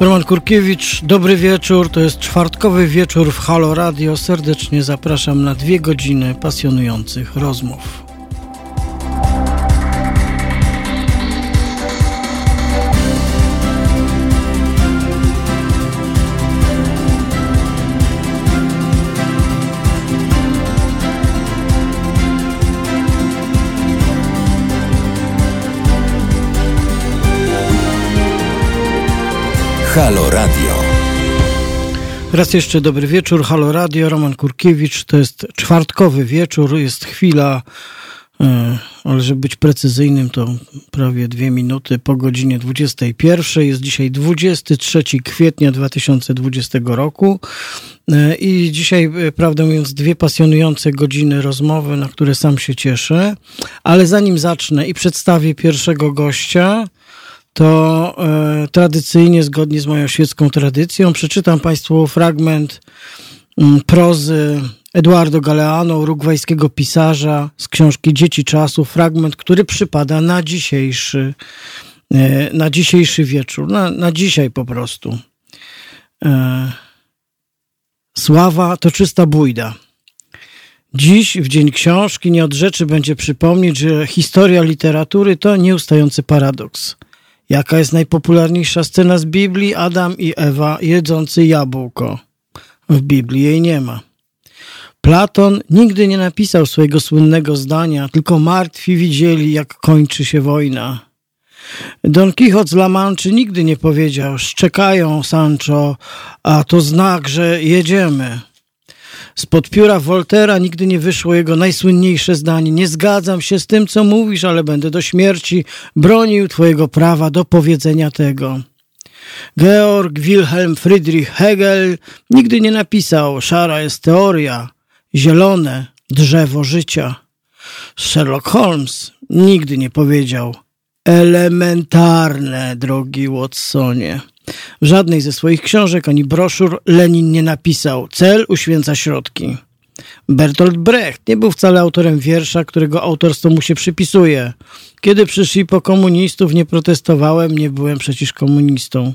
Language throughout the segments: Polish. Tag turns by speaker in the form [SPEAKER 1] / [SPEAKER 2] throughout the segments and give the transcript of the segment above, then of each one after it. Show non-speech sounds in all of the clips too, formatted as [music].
[SPEAKER 1] Roman Kurkiewicz, dobry wieczór. To jest czwartkowy wieczór w Halo Radio. Serdecznie zapraszam na dwie godziny pasjonujących rozmów.
[SPEAKER 2] Halo Radio.
[SPEAKER 1] Raz jeszcze dobry wieczór. Halo Radio, Roman Kurkiewicz. To jest czwartkowy wieczór, jest chwila, e, ale żeby być precyzyjnym, to prawie dwie minuty po godzinie 21. Jest dzisiaj 23 kwietnia 2020 roku. E, I dzisiaj, e, prawdę mówiąc, dwie pasjonujące godziny rozmowy, na które sam się cieszę. Ale zanim zacznę i przedstawię pierwszego gościa, to e, tradycyjnie, zgodnie z moją świecką tradycją, przeczytam Państwu fragment m, mm, prozy Eduardo Galeano, urugwajskiego pisarza z książki Dzieci Czasu, fragment, który przypada na dzisiejszy, e, na dzisiejszy wieczór, na, na dzisiaj po prostu. E, Sława to czysta bójda. Dziś, w Dzień Książki, nie od rzeczy będzie przypomnieć, że historia literatury to nieustający paradoks – Jaka jest najpopularniejsza scena z Biblii? Adam i Ewa jedzący jabłko. W Biblii jej nie ma. Platon nigdy nie napisał swojego słynnego zdania, tylko martwi widzieli, jak kończy się wojna. Don Quixote z La Manczy nigdy nie powiedział: Szczekają, Sancho, a to znak, że jedziemy. Spod pióra Voltera nigdy nie wyszło jego najsłynniejsze zdanie. Nie zgadzam się z tym, co mówisz, ale będę do śmierci bronił twojego prawa do powiedzenia tego. Georg Wilhelm Friedrich Hegel nigdy nie napisał szara jest teoria, zielone drzewo życia. Sherlock Holmes nigdy nie powiedział elementarne, drogi Watsonie. W żadnej ze swoich książek ani broszur Lenin nie napisał cel uświęca środki. Bertolt Brecht nie był wcale autorem wiersza, którego autorstwo mu się przypisuje. Kiedy przyszli po komunistów, nie protestowałem, nie byłem przecież komunistą.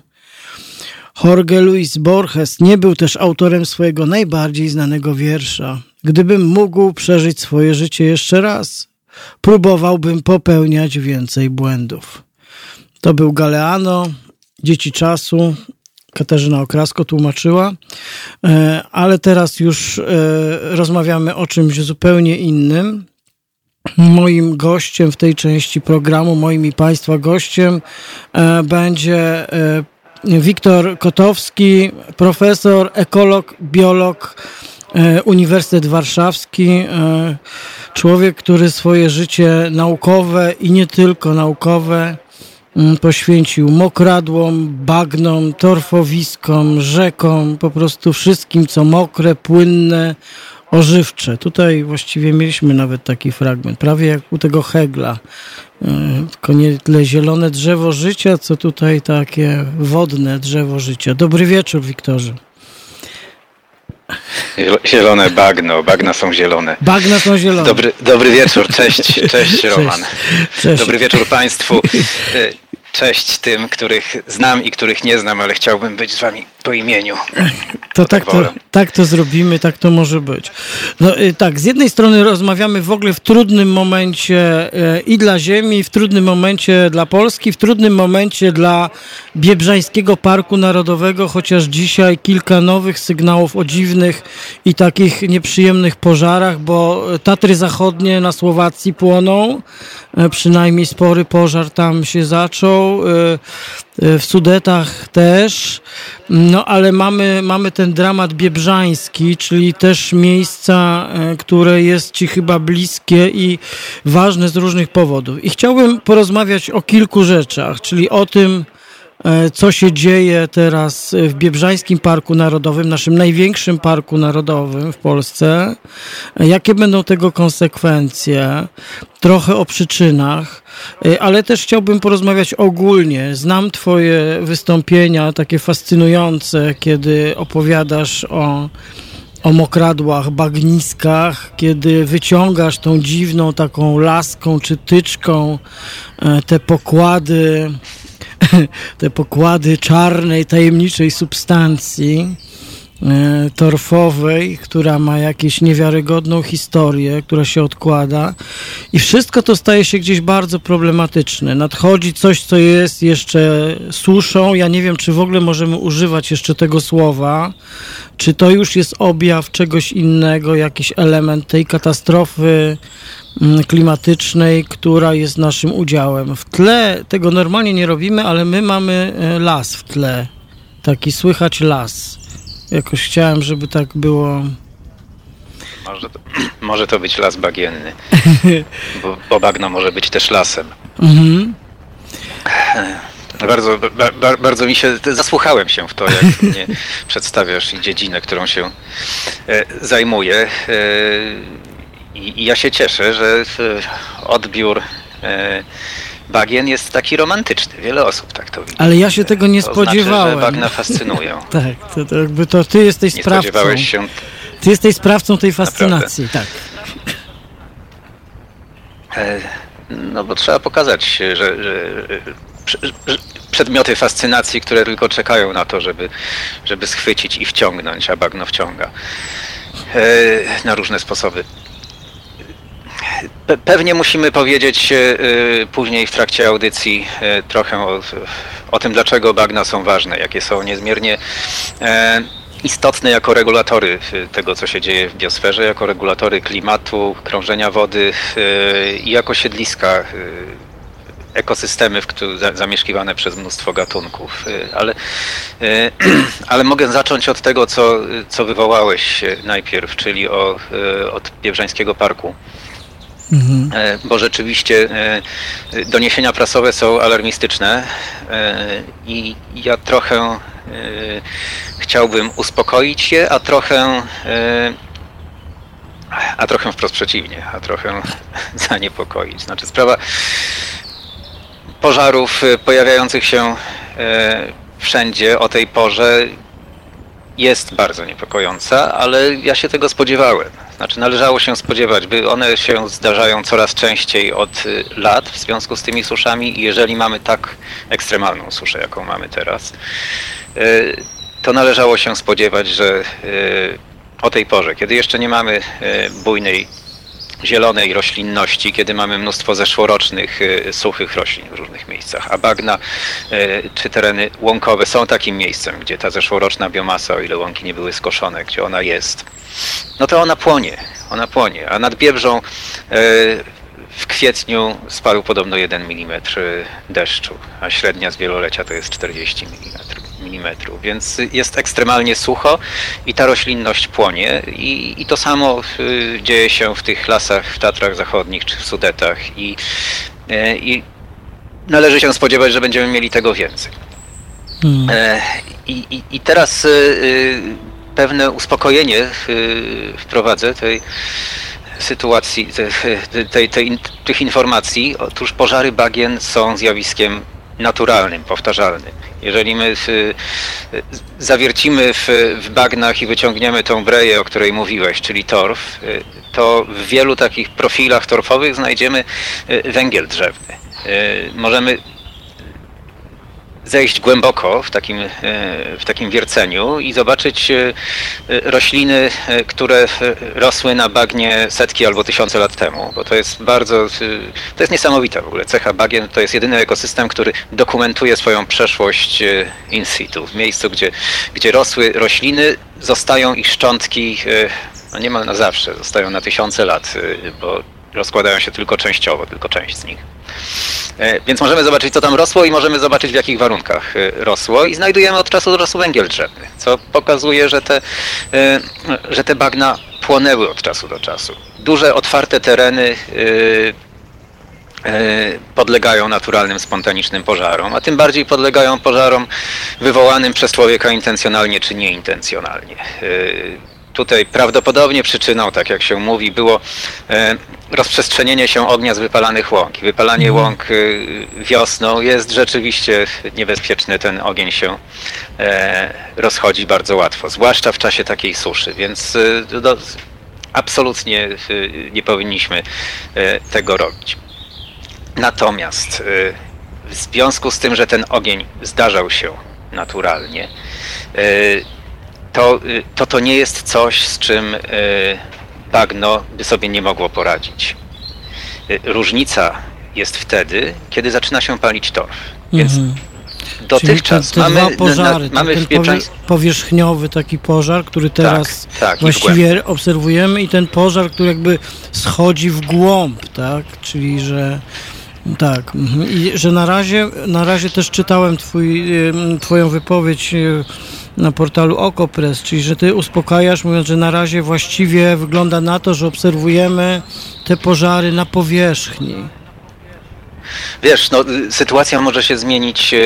[SPEAKER 1] Jorge Luis Borges nie był też autorem swojego najbardziej znanego wiersza. Gdybym mógł przeżyć swoje życie jeszcze raz, próbowałbym popełniać więcej błędów. To był Galeano, Dzieci Czasu, Katarzyna Okrasko tłumaczyła, e, ale teraz już e, rozmawiamy o czymś zupełnie innym. Moim gościem w tej części programu, moim i Państwa gościem e, będzie Wiktor Kotowski, profesor, ekolog, biolog, Uniwersytet Warszawski. Człowiek, który swoje życie naukowe i nie tylko naukowe poświęcił mokradłom, bagnom, torfowiskom, rzekom, po prostu wszystkim, co mokre, płynne, ożywcze. Tutaj właściwie mieliśmy nawet taki fragment, prawie jak u tego Hegla. E, tylko nie tyle zielone drzewo życia, co tutaj takie wodne drzewo życia. Dobry wieczór, Wiktorze.
[SPEAKER 3] Zielone bagno, bagna są zielone.
[SPEAKER 1] Bagna są zielone.
[SPEAKER 3] Dobry, dobry wieczór, cześć, [laughs] cześć Roman. Cześć. Dobry wieczór Państwu. [laughs] Cześć tym, których znam i których nie znam, ale chciałbym być z wami po imieniu.
[SPEAKER 1] To tak, to, tak to zrobimy, tak to może być. No y, tak, z jednej strony rozmawiamy w ogóle w trudnym momencie y, i dla Ziemi, w trudnym momencie dla Polski, w trudnym momencie dla Biebrzańskiego Parku Narodowego, chociaż dzisiaj kilka nowych sygnałów o dziwnych i takich nieprzyjemnych pożarach, bo Tatry Zachodnie na Słowacji płoną, y, przynajmniej spory pożar tam się zaczął, w Sudetach też. No ale mamy, mamy ten dramat biebrzański, czyli też miejsca, e, które jest Ci chyba bliskie i ważne z różnych powodów. I chciałbym porozmawiać o kilku rzeczach, czyli o tym, E, co się dzieje teraz w Biebrzańskim Parku Narodowym, naszym największym parku narodowym w Polsce, e, jakie będą tego konsekwencje, trochę o przyczynach, e, ale też chciałbym porozmawiać ogólnie. Znam Twoje wystąpienia takie fascynujące, kiedy opowiadasz o o mokradłach, bagniskach, kiedy wyciągasz tą dziwną taką laską czy tyczką te pokłady [laughs] te pokłady czarnej, tajemniczej substancji torfowej, która ma jakąś niewiarygodną historię, która się odkłada i wszystko to staje się gdzieś bardzo problematyczne. Nadchodzi coś, co jest jeszcze suszą. Ja nie wiem, czy w ogóle możemy używać jeszcze tego słowa, czy to już jest objaw czegoś innego, jakiś element tej katastrofy mm, klimatycznej, która jest naszym udziałem. W tle tego normalnie nie robimy, ale my mamy e, las w tle. Taki słychać las. Jakoś chciałem, żeby tak było.
[SPEAKER 3] Może to, [clears throat] może to być las bagienny, [laughs] bo, bo bagno może być też lasem. Mhm. Bardzo, ba, bardzo mi się, zasłuchałem się w to, jak [laughs] mnie przedstawiasz i dziedzinę, którą się e, zajmuję. E, I, ja się cieszę, że odbiór e, bagien jest taki romantyczny. Wiele osób tak to widzi.
[SPEAKER 1] Ale ja się tego nie to spodziewałem. Znaczy,
[SPEAKER 3] że bagna fascynują. [laughs]
[SPEAKER 1] tak, to, to jakby to ty jesteś nie sprawcą. Spodziewałeś się... Ty jesteś sprawcą tej fascynacji, Naprawdę. tak.
[SPEAKER 3] E, no bo trzeba pokazać, że, że, że przedmioty fascynacji, które tylko czekają na to, żeby, żeby schwycić i wciągnąć, a bagno wciąga e, na różne sposoby. Pewnie musimy powiedzieć e, później w trakcie audycji e, trochę o, o tym, dlaczego bagna są ważne, jakie są niezmiernie istotne jako regulatory tego, co się dzieje w biosferze, jako regulatory klimatu, krążenia wody i jako siedliska, ekosystemy zamieszkiwane przez mnóstwo gatunków. Ale, [clears throat] ale mogę zacząć od tego, co, co wywołałeś najpierw, czyli o, od Biebrzańskiego Parku. Mhm. E, bo rzeczywiście e, doniesienia prasowe są alarmistyczne e, i ja trochę chciałbym uspokoić je, a trochę a trochę wprost przeciwnie, a trochę [laughs] zaniepokoić. Znaczy sprawa pożarów pojawiających się wszędzie o tej porze jest bardzo niepokojąca, ale ja się tego spodziewałem. Znaczy należało się spodziewać, by one się zdarzają coraz częściej od y, lat w związku z tymi suszami i jeżeli mamy tak ekstremalną suszę, jaką mamy teraz, y, to należało się spodziewać, że y, o tej porze, kiedy jeszcze nie mamy bujnej zielonej roślinności, kiedy mamy mnóstwo zeszłorocznych suchych roślin w różnych miejscach, a bagna czy tereny łąkowe są takim miejscem, gdzie ta zeszłoroczna biomasa, o ile łąki nie były skoszone, gdzie ona jest, no to ona płonie, ona płonie, a nad Biebrzą y, w kwietniu spadł podobno 1 mm deszczu, a średnia z wielolecia to jest 40 mm, więc jest ekstremalnie sucho i ta roślinność płonie i, i to samo y, dzieje się w tych lasach w Tatrach Zachodnich czy w Sudetach i, y, i należy się spodziewać, że będziemy mieli tego więcej. Hmm. E, I, i, I teraz pewne uspokojenie wprowadzę tej sytuacji, tej, tej, tych informacji, otóż pożary bagien są zjawiskiem naturalnym, powtarzalnym. Jeżeli my zawiercimy w, w bagnach i wyciągniemy tą breję, o której mówiłeś, czyli torf, to w wielu takich profilach torfowych znajdziemy y, węgiel drzewny. Y, możemy zejść głęboko w takim, e, w takim wierceniu i zobaczyć e, rośliny, e, które rosły na bagnie setki albo tysiące lat temu, bo to jest bardzo, to jest niesamowita w ogóle. Cecha bagien, to jest jedyny ekosystem, który dokumentuje swoją przeszłość in situ, w miejscu, gdzie, gdzie rosły rośliny, zostają ich szczątki no niemal na zawsze, zostają na tysiące lat, bo rozkładają się tylko częściowo, tylko część z nich. E, więc możemy zobaczyć, co tam rosło i możemy zobaczyć, w jakich warunkach e, rosło i znajdujemy od czasu do czasu węgiel drzewny, co pokazuje, że te, e, że te bagna płonęły od czasu do czasu. Duże, otwarte tereny podlegają naturalnym, spontanicznym pożarom, a tym bardziej podlegają pożarom wywołanym przez człowieka intencjonalnie czy nieintencjonalnie. Tutaj prawdopodobnie przyczyną, tak jak się mówi, było rozprzestrzenienie się ognia z wypalanych łąk. Wypalanie mhm. łąk y, wiosną jest rzeczywiście niebezpieczne. Ten ogień się e, rozchodzi bardzo łatwo, zwłaszcza w czasie takiej suszy, więc y, absolutnie y, nie powinniśmy e, tego robić. Natomiast w związku z tym, że ten ogień zdarzał się naturalnie, to to, to nie jest coś, z czym bagno by sobie nie mogło poradzić. Różnica jest wtedy, kiedy zaczyna się palić torf. Więc mhm. dotychczas
[SPEAKER 1] te, te mamy, pożary, na, mamy ten powierzchniowy taki pożar, który tak, teraz tak, tak, właściwie i obserwujemy i ten pożar, który jakby schodzi w głąb, tak? Czyli, że tak, mhm. i że na razie, na razie też czytałem twój, twoją wypowiedź na portalu Okopres, czyli że ty uspokajasz, mówiąc, że na razie właściwie wygląda na to, że obserwujemy te pożary na powierzchni.
[SPEAKER 3] Wiesz, no, sytuacja może się zmienić e,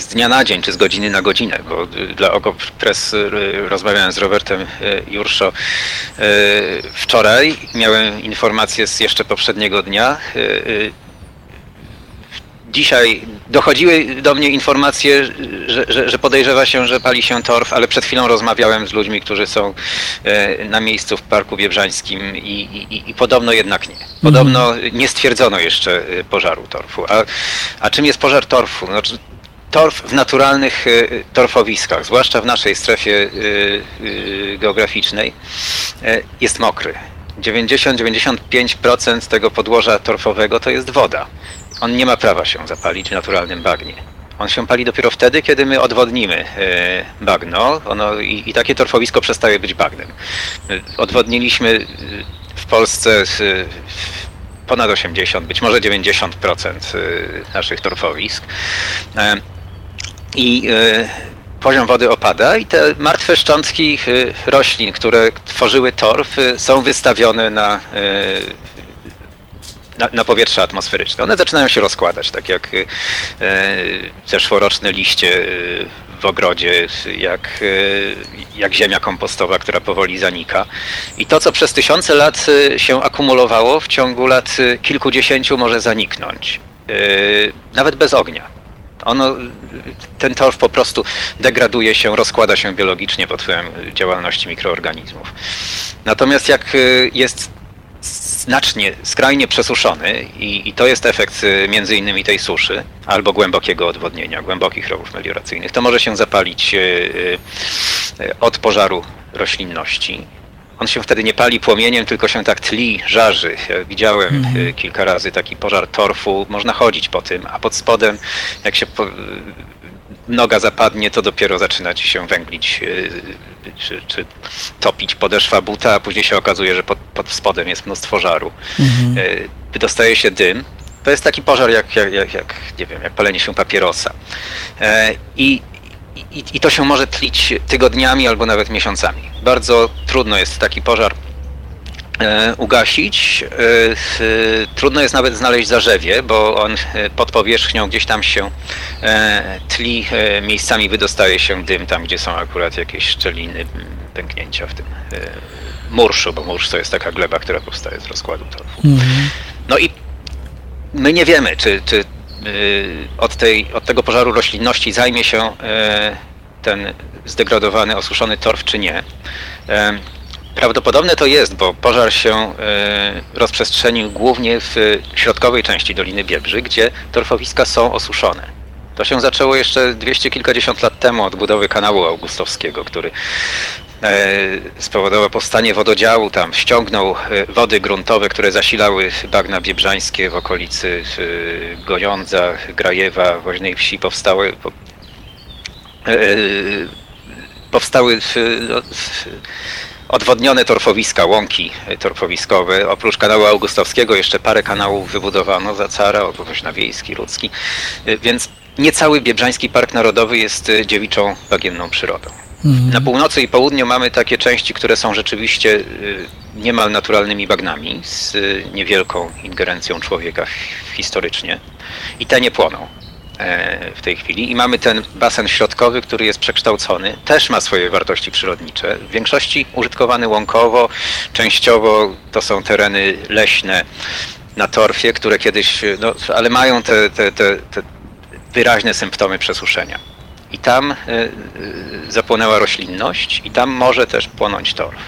[SPEAKER 3] z dnia na dzień, czy z godziny na godzinę, bo e, dla Okopres e, rozmawiałem z Robertem Jurszo wczoraj, miałem informacje z jeszcze poprzedniego dnia, Dzisiaj dochodziły do mnie informacje, że, że, że, podejrzewa się, że pali się torf, ale przed chwilą rozmawiałem z ludźmi, którzy są e, na miejscu w Parku Biebrzańskim i, i, i podobno jednak nie. Podobno mhm. nie stwierdzono jeszcze e, pożaru torfu. A, a czym jest pożar torfu? Znaczy, torf w naturalnych e, torfowiskach, zwłaszcza w naszej strefie geograficznej, jest mokry. 90-95% tego podłoża torfowego to jest woda on nie ma prawa się zapalić w naturalnym bagnie. On się pali dopiero wtedy, kiedy my odwodnimy e, bagno ono, i, i takie torfowisko przestaje być bagnem. Odwodniliśmy e, w Polsce ponad 80, być może 90% e, naszych torfowisk. I poziom wody opada i te martwe szczątki roślin, które tworzyły torf, są wystawione na na, na, powietrze atmosferyczne. One zaczynają się rozkładać, tak jak e, zeszłoroczne liście e, w ogrodzie, jak, e, jak ziemia kompostowa, która powoli zanika. I to, co przez tysiące lat e, się akumulowało, w ciągu lat e, kilkudziesięciu może zaniknąć. E, nawet bez ognia. Ono, ten torf po prostu degraduje się, rozkłada się biologicznie pod wpływem działalności mikroorganizmów. Natomiast jak jest znacznie, skrajnie przesuszony i, i, to jest efekt y, między innymi tej suszy albo głębokiego odwodnienia, głębokich rowów melioracyjnych. To może się zapalić y, y, od pożaru roślinności. On się wtedy nie pali płomieniem, tylko się tak tli, żarzy. Ja widziałem mhm. kilka razy taki pożar torfu, można chodzić po tym, a pod spodem, jak się po, noga zapadnie, to dopiero zaczyna ci się węglić czy, czy topić podeszwa buta, a później się okazuje, że pod, pod spodem jest mnóstwo żaru. Mhm. E, dostaje się dym. To jest taki pożar jak, jak, jak, jak nie wiem, jak palenie się papierosa. E, I i, I, to się może tlić tygodniami albo nawet miesiącami. Bardzo trudno jest taki pożar ugasić. E, trudno jest nawet znaleźć zarzewie, bo on e, pod powierzchnią gdzieś tam się tli, miejscami wydostaje się dym, tam gdzie są akurat jakieś szczeliny, pęknięcia w tym murszu, bo mursz to jest taka gleba, która powstaje z rozkładu torfu. Mhm. No i my nie wiemy, czy, czy od, tej, od tego pożaru roślinności zajmie się ten zdegradowany, osuszony torf, czy nie. Prawdopodobne to jest, bo pożar się e, rozprzestrzenił głównie w środkowej części Doliny Biebrzy, gdzie torfowiska są osuszone. To się zaczęło jeszcze dwieście kilkadziesiąt lat temu od budowy kanału augustowskiego, który e, spowodował powstanie wododziału tam, ściągnął e, wody gruntowe, które zasilały bagna biebrzańskie w okolicy Goniądza, Grajewa, Woźnej Wsi, powstały powstały no, odwodnione torfowiska, łąki torfowiskowe. Oprócz kanału augustowskiego jeszcze parę kanałów wybudowano za cara, na wiejski, ludzki. Więc nie cały Biebrzański Park Narodowy jest e, dziewiczą bagienną przyrodą. Mhm. Na północy i południu mamy takie części, które są rzeczywiście e, niemal naturalnymi bagnami z niewielką ingerencją człowieka historycznie i te nie płoną. E, w tej chwili i mamy ten basen środkowy, który jest przekształcony, też ma swoje wartości przyrodnicze, w większości użytkowany łąkowo, częściowo to są tereny leśne na torfie, które kiedyś, no, ale mają te, te, te, te wyraźne symptomy przesuszenia. I tam e, e, zapłonęła roślinność i tam może też płonąć torf.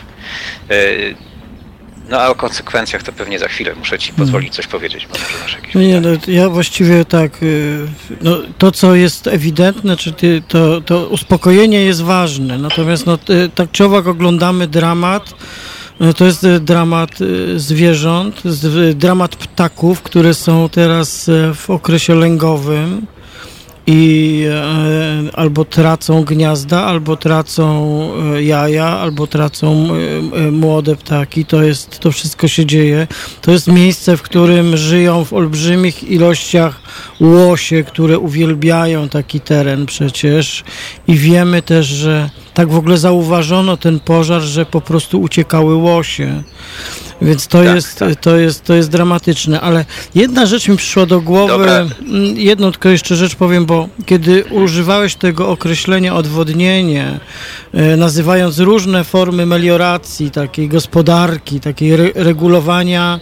[SPEAKER 3] No a o konsekwencjach to pewnie za chwilę. Muszę ci pozwolić coś powiedzieć, bo może masz jakieś
[SPEAKER 1] no nie, no, Ja właściwie tak, y, no, to co jest ewidentne, czy ty, to, to uspokojenie jest ważne, natomiast no, tak czy owak oglądamy dramat, y, to jest dramat y, zwierząt, dramat ptaków, które są teraz w okresie lęgowym i e, albo tracą gniazda, albo tracą e, jaja, albo tracą e, młode ptaki. To jest, to wszystko się dzieje. To jest miejsce, w którym żyją w olbrzymich ilościach łosie, które uwielbiają taki teren przecież i wiemy też, że tak w ogóle zauważono ten pożar, że po prostu uciekały łosie. Więc to, tak, jest, tak. To, jest, to jest dramatyczne. Ale jedna rzecz mi przyszła do głowy. Dobra. Mm, jedną tylko jeszcze rzecz powiem, bo kiedy używałeś tego określenia odwodnienie, e, nazywając różne formy melioracji, takiej gospodarki, takiej re regulowania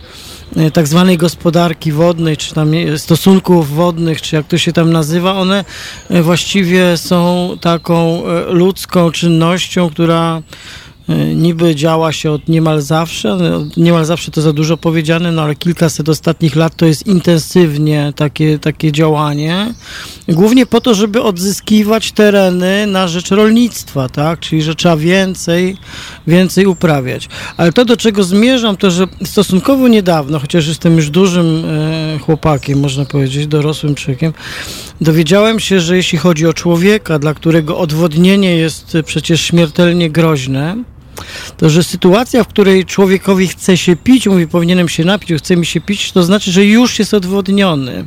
[SPEAKER 1] tak zwanej gospodarki wodnej, czy tam stosunków wodnych, czy jak to się tam nazywa, one e, właściwie są taką ludzką czynnością, która niby działa się od niemal zawsze, niemal zawsze to za dużo powiedziane, no ale kilkaset ostatnich lat to jest intensywnie takie, takie działanie, głównie po to, żeby odzyskiwać tereny na rzecz rolnictwa, tak, czyli że trzeba więcej, więcej uprawiać. Ale to, do czego zmierzam, to, że stosunkowo niedawno, chociaż jestem już dużym e, chłopakiem, można powiedzieć, dorosłym człowiekiem, dowiedziałem się, że jeśli chodzi o człowieka, dla którego odwodnienie jest przecież śmiertelnie groźne, to że sytuacja, w której człowiekowi chce się pić, mówi powinienem się napić, chce mi się pić, to znaczy, że już jest odwodniony.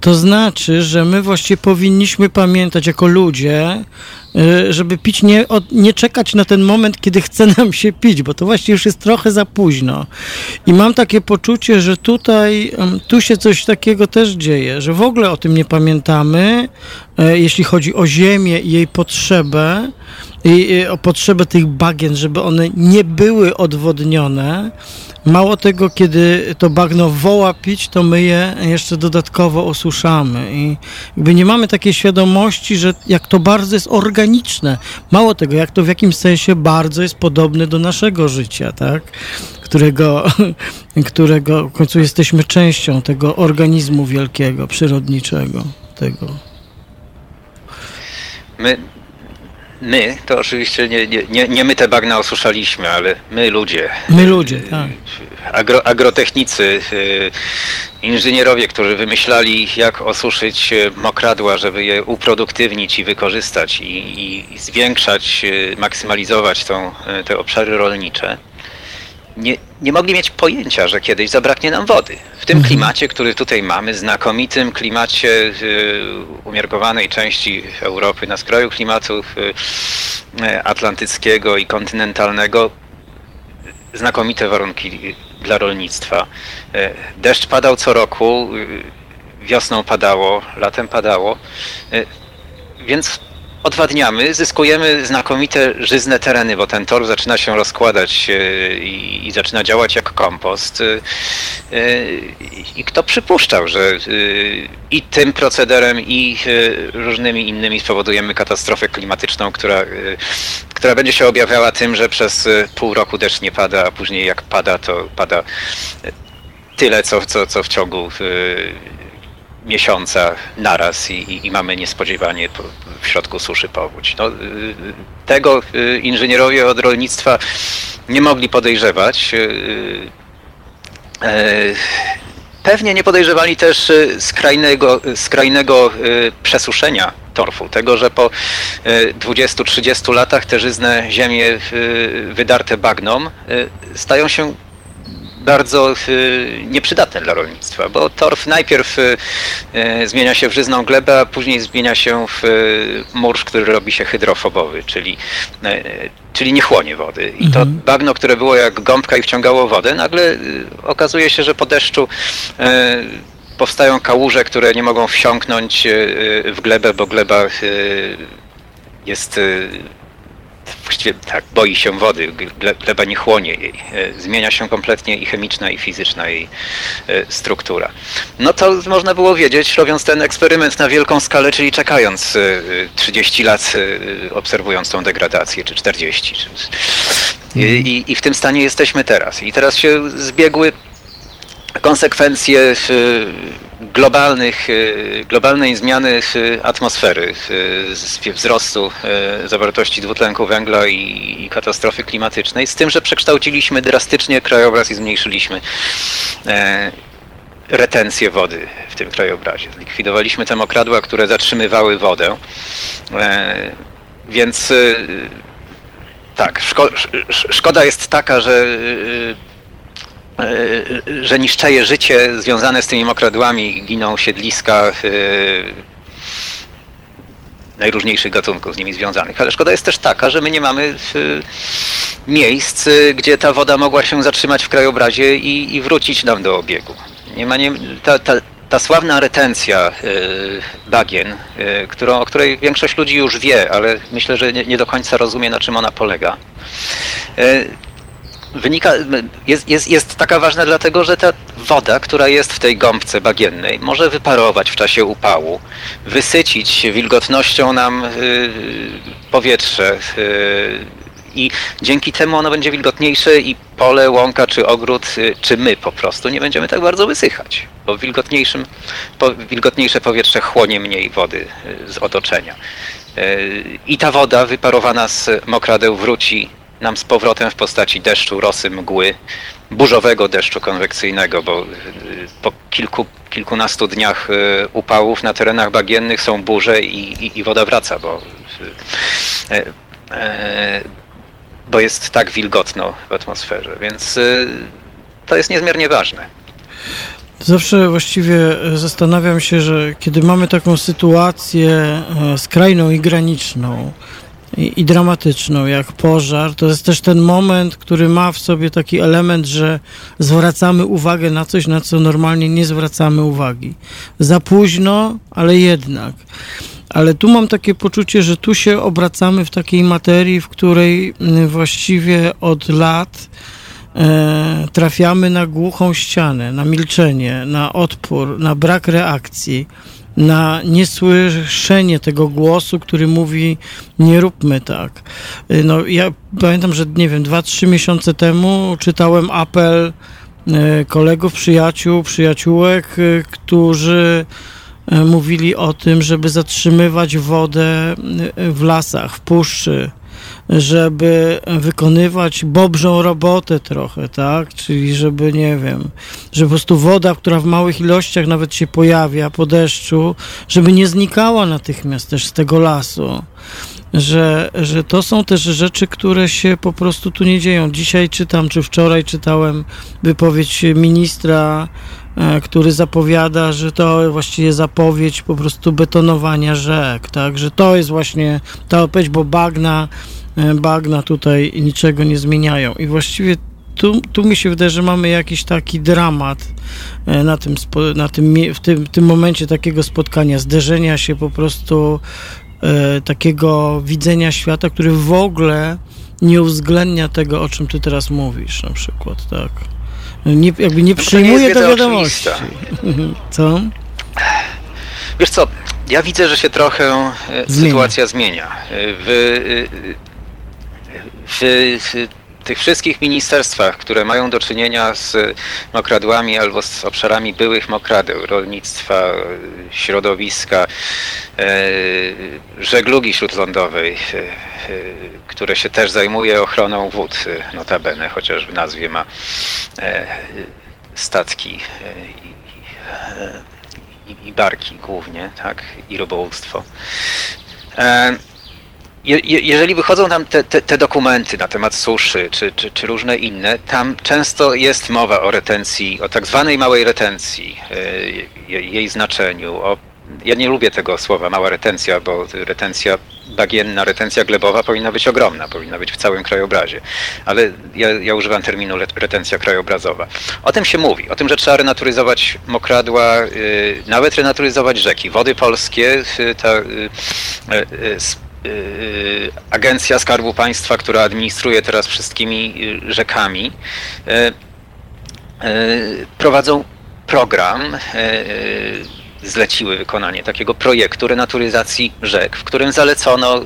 [SPEAKER 1] To znaczy, że my właściwie powinniśmy pamiętać jako ludzie, y, żeby pić, nie, nie czekać na ten moment, kiedy chce nam się pić, bo to właściwie już jest trochę za późno. I mam takie poczucie, że tutaj, tu się coś takiego też dzieje, że w ogóle o tym nie pamiętamy, y, jeśli chodzi o ziemię i jej potrzebę, i o potrzebę tych bagien, żeby one nie były odwodnione. Mało tego, kiedy to bagno woła pić, to my je jeszcze dodatkowo osuszamy. I jakby nie mamy takiej świadomości, że jak to bardzo jest organiczne. Mało tego, jak to w jakimś sensie bardzo jest podobne do naszego życia, tak? Którego, [laughs] którego w końcu jesteśmy częścią tego organizmu wielkiego, przyrodniczego. Tego.
[SPEAKER 3] My My, to oczywiście nie, nie, nie my te bagna osuszaliśmy, ale my ludzie.
[SPEAKER 1] My ludzie, tak.
[SPEAKER 3] Agro, agrotechnicy, y, inżynierowie, którzy wymyślali, jak osuszyć y, mokradła, żeby je uproduktywnić i wykorzystać i, i zwiększać, y, maksymalizować tą, te obszary rolnicze nie, nie mogli mieć pojęcia, że kiedyś zabraknie nam wody. W tym mhm. klimacie, który tutaj mamy, znakomitym klimacie y, umiarkowanej części Europy, na skraju klimatu y, atlantyckiego i kontynentalnego, znakomite warunki dla rolnictwa. Y, deszcz padał co roku, y, wiosną padało, latem padało, y, więc odwadniamy, zyskujemy znakomite żyzne tereny, bo ten tor zaczyna się rozkładać e, i, i zaczyna działać jak kompost. E, e, I kto przypuszczał, że i tym procederem, i różnymi innymi spowodujemy katastrofę klimatyczną, która, która będzie się objawiała tym, że przez pół roku deszcz nie pada, a później jak pada, to pada tyle, co, co, co w ciągu miesiąca naraz i, i, mamy niespodziewanie w środku suszy powódź. No, y, tego y, inżynierowie od rolnictwa nie mogli podejrzewać. Y, pewnie nie podejrzewali też skrajnego, skrajnego przesuszenia torfu, tego, że po 20-30 latach te żyzne ziemie wydarte bagnom stają się bardzo y, nieprzydatne dla rolnictwa, bo torf najpierw y, y, zmienia się w żyzną glebę, a później zmienia się w murz, który robi się hydrofobowy, czyli, czyli nie chłonie wody. I to mhm. bagno, które było jak gąbka i wciągało wodę, nagle okazuje się, że po deszczu powstają kałuże, które nie mogą wsiąknąć w glebę, bo gleba jest właściwie tak, boi się wody, gleba nie chłonie jej. E, zmienia się kompletnie i chemiczna, i fizyczna jej e, struktura. No to można było wiedzieć, robiąc ten eksperyment na wielką skalę, czyli czekając 30 e, lat, obserwując tą degradację, czy 40. Czy I, i, I w tym stanie jesteśmy teraz. I teraz się zbiegły konsekwencje globalnych, globalnej zmiany atmosfery, wzrostu zawartości dwutlenku węgla i, katastrofy klimatycznej, z tym, że przekształciliśmy drastycznie krajobraz i zmniejszyliśmy retencję wody w tym krajobrazie. Zlikwidowaliśmy te mokradła, które zatrzymywały wodę. Więc tak, szko szkoda jest taka, że E, że niszczeje życie związane z tymi mokradłami, giną siedliska e, najróżniejszych gatunków z nimi związanych. Ale szkoda jest też taka, że my nie mamy e, miejsc, gdzie ta woda mogła się zatrzymać w krajobrazie i, i wrócić nam do obiegu. Nie ma, nie, ta, ta, ta sławna retencja bagien, którą, o której większość ludzi już wie, ale myślę, że nie, nie do końca rozumie, na czym ona polega wynika, jest, jest, jest taka ważna dlatego, że ta woda, która jest w tej gąbce bagiennej, może wyparować w czasie upału, wysycić wilgotnością nam y, powietrze y, i dzięki temu ono będzie wilgotniejsze i pole, łąka czy ogród, y, czy my po prostu nie będziemy tak bardzo wysychać, bo wilgotniejszym, po, wilgotniejsze powietrze chłonie mniej wody z otoczenia. I ta woda wyparowana z mokradeł wróci nam z powrotem w postaci deszczu, rosy, mgły, burzowego deszczu konwekcyjnego, bo y, po kilku, kilkunastu dniach y, upałów na terenach bagiennych są burze i, i, i woda wraca, bo, y, bo jest tak wilgotno w atmosferze, więc to jest niezmiernie ważne.
[SPEAKER 1] Zawsze właściwie zastanawiam się, że kiedy mamy taką sytuację skrajną i graniczną, i, i, dramatyczną, jak pożar, to jest też ten moment, który ma w sobie taki element, że zwracamy uwagę na coś, na co normalnie nie zwracamy uwagi. Za późno, ale jednak. Ale tu mam takie poczucie, że tu się obracamy w takiej materii, w której mm, właściwie od lat e, trafiamy na głuchą ścianę, na milczenie, na odpór, na brak reakcji na niesłyszenie tego głosu, który mówi nie róbmy tak. Y, no ja pamiętam, że nie wiem, dwa, trzy miesiące temu czytałem apel y, kolegów, przyjaciół, przyjaciółek, y, którzy mówili o tym, żeby zatrzymywać wodę w lasach, w puszczy, żeby wykonywać bobrzą robotę trochę, tak? Czyli żeby, nie wiem, że po prostu woda, która w małych ilościach nawet się pojawia po deszczu, żeby nie znikała natychmiast też z tego lasu. Że, że to są też rzeczy, które się po prostu tu nie dzieją. Dzisiaj czytam, czy wczoraj czytałem wypowiedź ministra e, który zapowiada, że to właściwie zapowiedź po prostu betonowania rzek, tak, że to jest właśnie ta odpowiedź, bo bagna bagna tutaj niczego nie zmieniają. I właściwie tu, tu mi się wydaje, że mamy jakiś taki dramat e, na tym, na tym, w tym, tym momencie takiego spotkania, zderzenia się po prostu e, takiego widzenia świata, który w ogóle nie uwzględnia tego, o czym ty teraz mówisz na przykład, tak. Nie, jakby nie no przyjmuje do wiadomości. [laughs] Co?
[SPEAKER 3] Wiesz co, ja widzę, że się trochę zmienia. sytuacja zmienia. W, w tych wszystkich ministerstwach, które mają do czynienia z mokradłami albo z obszarami byłych mokradeł, rolnictwa, środowiska, e, żeglugi śródlądowej, e, e, które się też zajmuje ochroną wód, notabene, chociaż w nazwie ma statki i barki głównie, tak, i rybołówstwo. Je, jeżeli wychodzą tam te, te, te, dokumenty na temat suszy, czy, czy, czy, różne inne, tam często jest mowa o retencji, o tak zwanej małej retencji, e, jej znaczeniu. O, ja nie lubię tego słowa mała retencja, bo retencja bagienna, retencja glebowa powinna być ogromna, powinna być w całym krajobrazie. Ale ja, ja używam terminu retencja krajobrazowa. O tym się mówi, o tym, że trzeba renaturyzować mokradła, y, nawet renaturyzować rzeki. Wody polskie, y, ta, agencja Skarbu Państwa, która administruje teraz wszystkimi y, rzekami, y, prowadzą program, zleciły wykonanie takiego projektu renaturyzacji rzek, w którym zalecono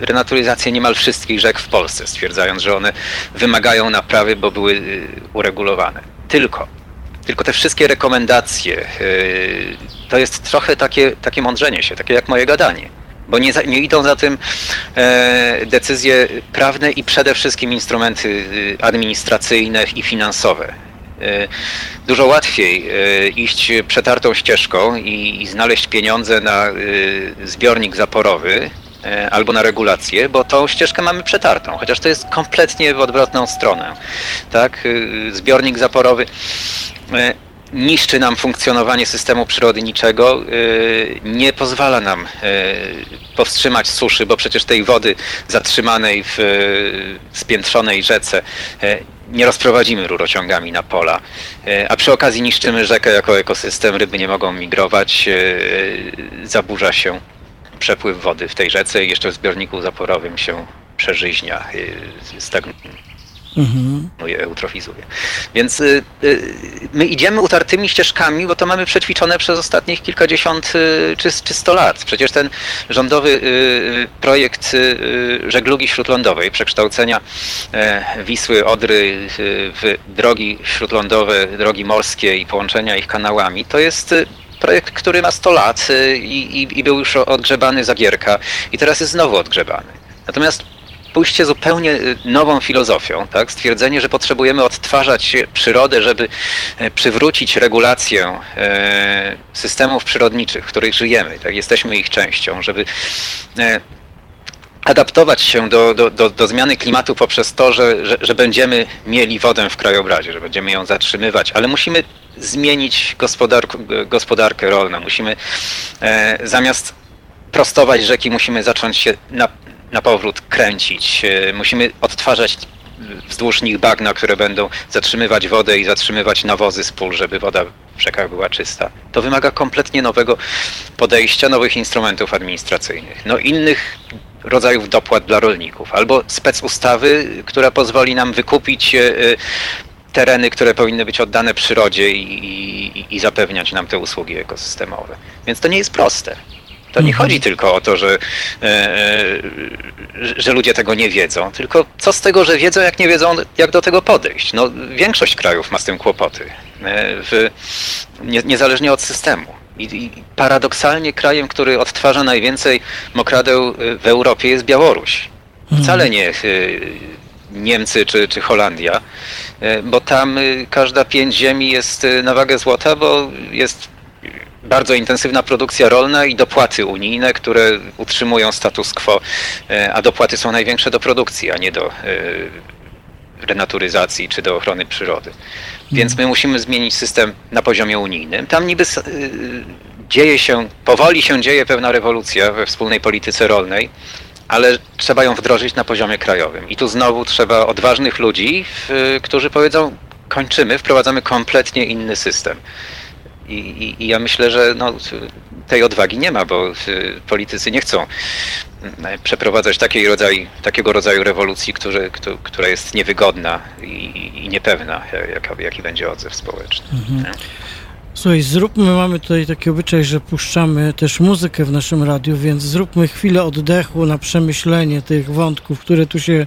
[SPEAKER 3] renaturyzację niemal wszystkich rzek w Polsce, stwierdzając, że one wymagają naprawy, bo były y, uregulowane. Tylko, tylko te wszystkie rekomendacje y, to jest trochę takie, takie mądrzenie się, takie jak moje gadanie bo nie, nie, idą za tym e, decyzje prawne i przede wszystkim instrumenty y, administracyjne i finansowe. E, dużo łatwiej e, iść przetartą ścieżką i, i znaleźć pieniądze na e, zbiornik zaporowy albo na regulację, bo tą ścieżkę mamy przetartą, chociaż to jest kompletnie w odwrotną stronę. Tak? Zbiornik zaporowy niszczy nam funkcjonowanie systemu przyrodniczego, nie pozwala nam powstrzymać suszy, bo przecież tej wody zatrzymanej w spiętrzonej rzece nie rozprowadzimy rurociągami na pola, a przy okazji niszczymy rzekę jako ekosystem, ryby nie mogą migrować, zaburza się przepływ wody w tej rzece i jeszcze w zbiorniku zaporowym się przeżyźnia, stagnuje mhm. eutrofizuje. Więc y, y, my idziemy utartymi ścieżkami, bo to mamy przećwiczone przez ostatnich kilkadziesiąt y, czy, czy sto lat. Przecież ten rządowy y, projekt y, żeglugi śródlądowej, przekształcenia e, Wisły, Odry w drogi śródlądowe, drogi morskie i połączenia ich kanałami, to jest projekt, który ma 100 lat i, i, i był już odgrzebany za Gierka i teraz jest znowu odgrzebany. Natomiast pójście zupełnie y, nową filozofią, tak? stwierdzenie, że potrzebujemy odtwarzać przyrodę, żeby e, przywrócić regulację e, systemów przyrodniczych, w których żyjemy, tak? jesteśmy ich częścią, żeby e, adaptować się do, do, do, do, zmiany klimatu poprzez to, że, że, że, będziemy mieli wodę w krajobrazie, że będziemy ją zatrzymywać, ale musimy zmienić gospodarkę, gospodarkę rolną. Musimy e, zamiast prostować rzeki, musimy zacząć się na, na powrót kręcić. E, musimy odtwarzać wzdłuż nich bagna, które będą zatrzymywać wodę i zatrzymywać nawozy z pól, żeby woda w rzekach była czysta. To wymaga kompletnie nowego podejścia, nowych instrumentów administracyjnych, no innych rodzajów dopłat dla rolników, albo specustawy, która pozwoli nam wykupić e, e, tereny, które powinny być oddane przyrodzie i, i, i zapewniać nam te usługi ekosystemowe. Więc to nie jest proste. To nie mhm. chodzi tylko o to, że, e, e, że ludzie tego nie wiedzą, tylko co z tego, że wiedzą, jak nie wiedzą, jak do tego podejść. No, większość krajów ma z tym kłopoty, e, w, nie, niezależnie od systemu. I, paradoksalnie krajem, który odtwarza najwięcej mokradeł w Europie jest Białoruś. Mhm. Wcale nie Niemcy czy, czy Holandia, bo tam każda pięć ziemi jest na wagę złota, bo jest bardzo intensywna produkcja rolna i dopłaty unijne, które utrzymują status quo, e, a dopłaty są największe do produkcji, a nie do e, renaturyzacji czy do ochrony przyrody. Więc my musimy zmienić system na poziomie unijnym. Tam niby e, dzieje się, powoli się dzieje pewna rewolucja we wspólnej polityce rolnej, ale trzeba ją wdrożyć na poziomie krajowym. I tu znowu trzeba odważnych ludzi, którzy powiedzą, kończymy, wprowadzamy kompletnie inny system. I, i, I, ja myślę, że no, tej odwagi nie ma, bo politycy nie chcą mm, przeprowadzać takiej rodzaj, takiego rodzaju rewolucji, który, która jest niewygodna i, i niepewna, jaka, jaki będzie odzew społeczny. Mhm.
[SPEAKER 1] Słuchaj, zróbmy, mamy tutaj taki obyczaj, że puszczamy też muzykę w naszym radiu, więc zróbmy chwilę oddechu na przemyślenie tych wątków, które tu się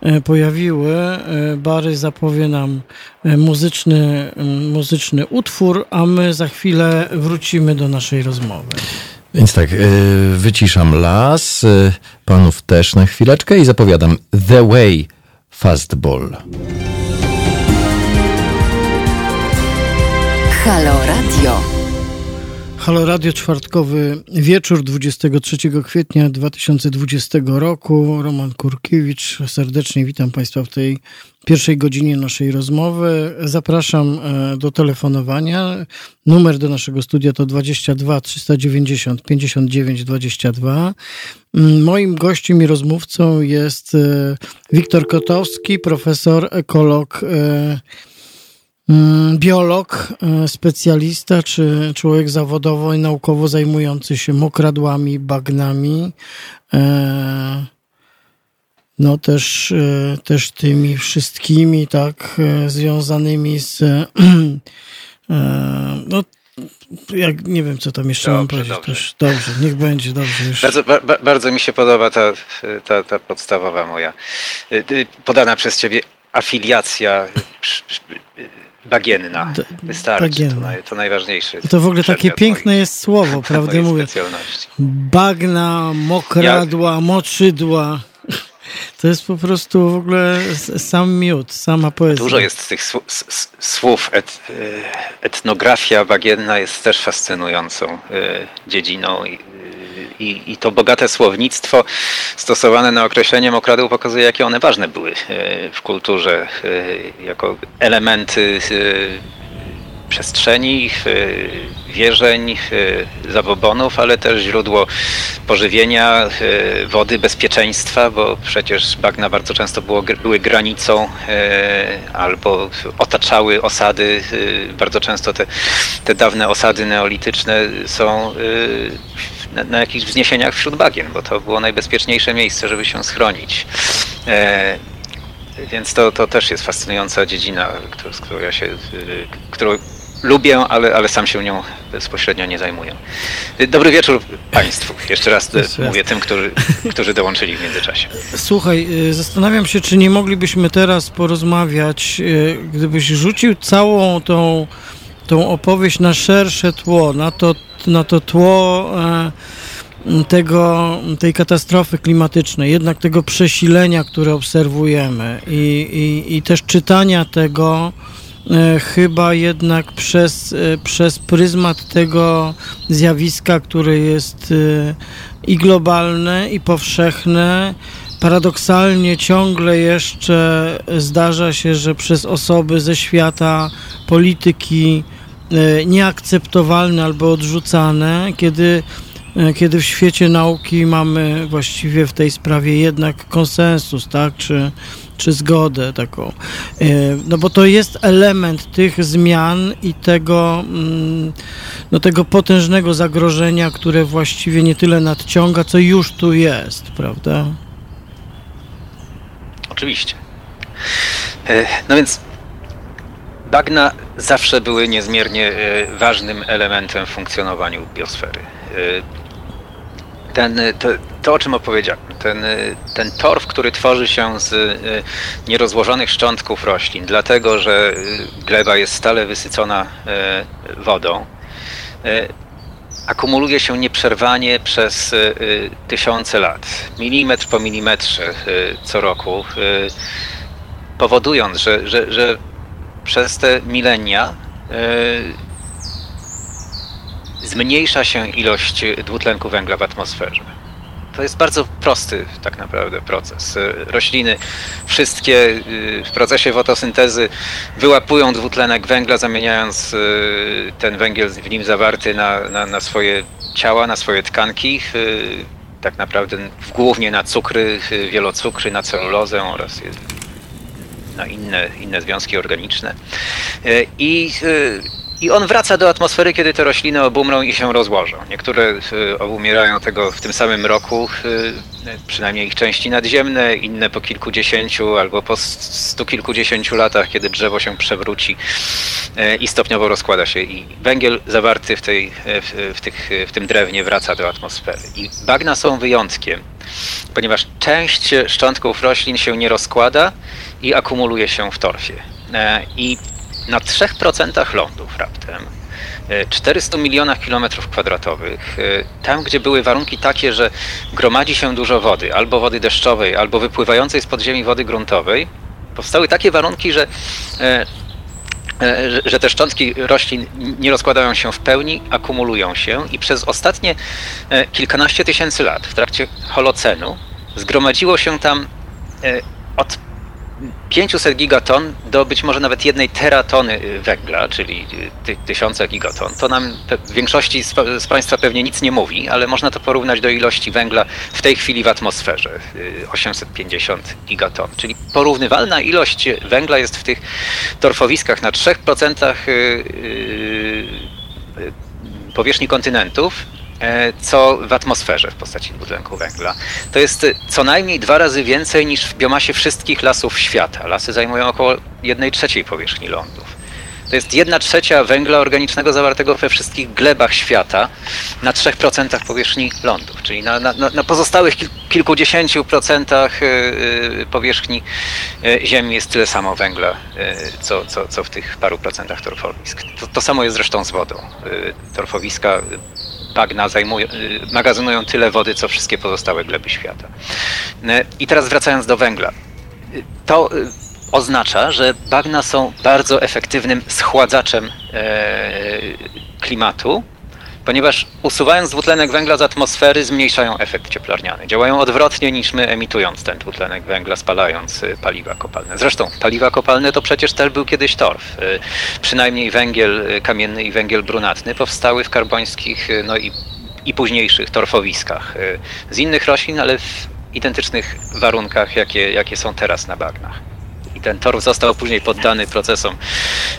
[SPEAKER 1] e, pojawiły. E, Bary zapowie nam e, muzyczny, muzyczny utwór, a my za chwilę wrócimy do naszej rozmowy.
[SPEAKER 2] Więc tak, wyciszam las, panów też na chwileczkę i zapowiadam The Way Fastball.
[SPEAKER 1] Halo Radio. Halo Radio, czwartkowy wieczór 23 kwietnia 2020 roku. Roman Kurkiewicz, serdecznie witam Państwa w tej pierwszej godzinie naszej rozmowy. Zapraszam e, do telefonowania. Numer do naszego studia to 22 390 59 22. Moim gościem i rozmówcą jest e, Wiktor Kotowski, profesor, ekolog e, biolog, e, specjalista, czy człowiek zawodowo i naukowo zajmujący się mokradłami, bagnami, e, no też, e, też tymi wszystkimi tak związanymi z [clears throat] no, jak, nie wiem, co tam jeszcze dobrze, mam powiedzieć. Dobrze. Też, dobrze, niech będzie, dobrze. Już.
[SPEAKER 3] Bardzo, ba, bardzo mi się podoba ta, ta, ta podstawowa moja, podana przez ciebie afiliacja bagienna. Wystarczy, bagienna. To, naj, to najważniejsze.
[SPEAKER 1] To w ogóle takie piękne jest słowo, [laughs] prawdę mówię. Bagna, mokradła, ja... moczydła. To jest po prostu w ogóle sam miód, sama poezja.
[SPEAKER 3] Dużo jest tych słów. Et, e, etnografia bagienna jest też fascynującą e, dziedziną i, i, to bogate słownictwo stosowane na określenie mokradł pokazuje, jakie one ważne były e, w kulturze jako elementy przestrzeni, wierzeń, zabobonów, ale też źródło pożywienia, wody, bezpieczeństwa, bo przecież bagna bardzo często było, były granicą albo otaczały osady. Bardzo często te, te dawne osady neolityczne są na, na jakichś wzniesieniach wśród bagien, bo to było najbezpieczniejsze miejsce, żeby się schronić. Więc to, to też jest fascynująca dziedzina, z którą ja się, którą lubię, ale, ale sam się nią bezpośrednio nie zajmuję. Dobry wieczór Państwu. Jeszcze raz mówię tym, którzy, [laughs] którzy dołączyli w międzyczasie.
[SPEAKER 1] Słuchaj, zastanawiam się, czy nie moglibyśmy teraz porozmawiać, gdybyś rzucił całą tą, tą opowieść na szersze tło, na to, na to tło e, tego, tej katastrofy klimatycznej, jednak tego przesilenia, które obserwujemy i, i, i też czytania tego, E, chyba jednak przez, e, przez pryzmat tego zjawiska, które jest i globalne, i powszechne. Paradoksalnie ciągle jeszcze zdarza się, że przez osoby ze świata polityki nieakceptowalne albo odrzucane, kiedy kiedy w świecie nauki mamy właściwie w tej sprawie jednak konsensus, tak? Czy, czy zgodę taką. E, no bo to jest element tych zmian i tego, mm, no tego potężnego zagrożenia, które właściwie nie tyle nadciąga, co już tu jest, prawda?
[SPEAKER 3] Oczywiście. E, no więc bagna zawsze były niezmiernie e, ważnym elementem w funkcjonowaniu biosfery. Ten, to, to, o czym opowiedziałem, ten, ten torf, który tworzy się z nierozłożonych szczątków roślin, dlatego że gleba jest stale wysycona wodą, akumuluje się nieprzerwanie przez tysiące lat, milimetr po milimetrze co roku, powodując, że, że, że przez te milenia zmniejsza się ilość dwutlenku węgla w atmosferze. To jest bardzo prosty tak naprawdę proces. Rośliny wszystkie y, w procesie fotosyntezy wyłapują dwutlenek węgla, zamieniając ten węgiel w nim zawarty na, na, na swoje ciała, na swoje tkanki, tak naprawdę głównie na cukry, wielocukry, na celulozę oraz na inne, inne związki organiczne. I i on wraca do atmosfery, kiedy te rośliny obumrą i się rozłożą. Niektóre y, obumierają tego w tym samym roku, przynajmniej ich części nadziemne, inne po kilkudziesięciu albo po stu kilkudziesięciu latach, kiedy drzewo się przewróci i stopniowo rozkłada się. I węgiel zawarty w, tej, w, tych, w tym drewnie wraca do atmosfery. I bagna są wyjątkiem, ponieważ część szczątków roślin się nie rozkłada i akumuluje się w torfie. I na 3% lądów raptem, 400 e, milionach kilometrów kwadratowych, e, tam gdzie były warunki takie, że gromadzi się dużo wody, albo wody deszczowej, albo wypływającej z podziemi wody gruntowej, powstały takie warunki, że e, że te szczątki roślin nie rozkładają się w pełni, akumulują się i przez ostatnie kilkanaście tysięcy lat w trakcie Holocenu zgromadziło się tam od 500 gigaton do być może nawet jednej teratony y, węgla, czyli y, ty, gigaton. To nam w większości z, z, Państwa pewnie nic nie mówi, ale można to porównać do ilości węgla w tej chwili w atmosferze 850 y, gigaton. Czyli porównywalna ilość węgla jest w tych torfowiskach na 3% powierzchni kontynentów co w atmosferze w postaci dwutlenku węgla. To jest co najmniej dwa razy więcej niż w biomasie wszystkich lasów świata. Lasy zajmują około 1 trzeciej powierzchni lądów. To jest jedna trzecia węgla organicznego zawartego we wszystkich glebach świata na 3% powierzchni lądów, czyli na, na, na pozostałych kilkudziesięciu procentach y, powierzchni Ziemi jest tyle samo węgla, co, co, co w tych paru procentach torfowisk. To, to samo jest zresztą z wodą. Torfowiska bagna zajmują, magazynują tyle wody, co wszystkie pozostałe gleby świata. I teraz wracając do węgla. To oznacza, że bagna są bardzo efektywnym schładzaczem e, klimatu, ponieważ usuwając dwutlenek węgla z atmosfery zmniejszają efekt cieplarniany. Działają odwrotnie niż my emitując ten dwutlenek węgla, spalając e, paliwa kopalne. Zresztą paliwa kopalne to przecież też był kiedyś torf. E, przynajmniej węgiel kamienny i węgiel brunatny powstały w karbońskich no i, i późniejszych torfowiskach z innych roślin, ale w identycznych warunkach, jakie, jakie są teraz na bagnach ten tor został później poddany procesom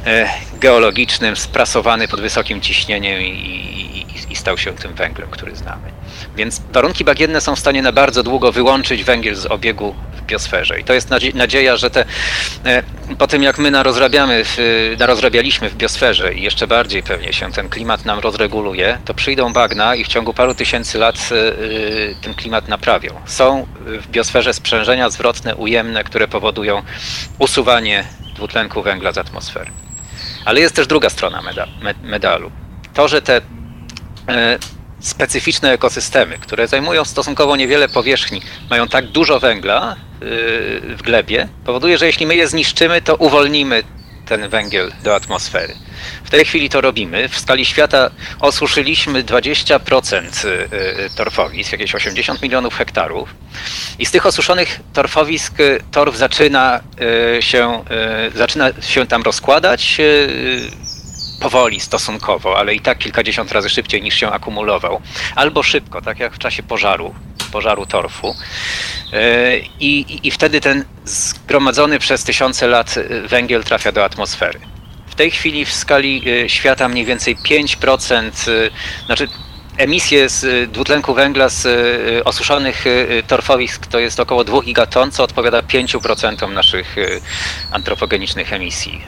[SPEAKER 3] e, geologicznym, sprasowany pod wysokim ciśnieniem i, i, i stał się tym węglem, który znamy. Więc warunki bagienne są w stanie na bardzo długo wyłączyć węgiel z obiegu w biosferze. I to jest nadzieja, że te, e, po tym jak my narozrabiamy, narozrabialiśmy w biosferze i jeszcze bardziej pewnie się ten klimat nam rozreguluje, to przyjdą bagna i w ciągu paru tysięcy lat e, ten klimat naprawią. Są w biosferze sprzężenia zwrotne, ujemne, które powodują usuwanie dwutlenku węgla z atmosfery. Ale jest też druga strona medalu. To, że te e, specyficzne ekosystemy, które zajmują stosunkowo niewiele powierzchni, mają tak dużo węgla yy, w glebie, powoduje, że jeśli my je zniszczymy, to uwolnimy ten węgiel do atmosfery. W tej chwili to robimy. W skali świata osuszyliśmy 20% yy, torfowisk, jakieś 80 milionów hektarów. I z tych osuszonych torfowisk yy, torf zaczyna się, zaczyna się tam rozkładać powoli stosunkowo, ale i tak kilkadziesiąt razy szybciej niż się akumulował, albo szybko, tak jak w czasie pożaru, pożaru torfu. E, I, i, I wtedy ten zgromadzony przez tysiące lat węgiel trafia do atmosfery. W tej chwili w skali e, świata mniej więcej 5%, e, znaczy emisje z y, dwutlenku węgla z y, osuszonych y, torfowisk to jest około 2 gigaton, co odpowiada 5% naszych antropogenicznych emisji,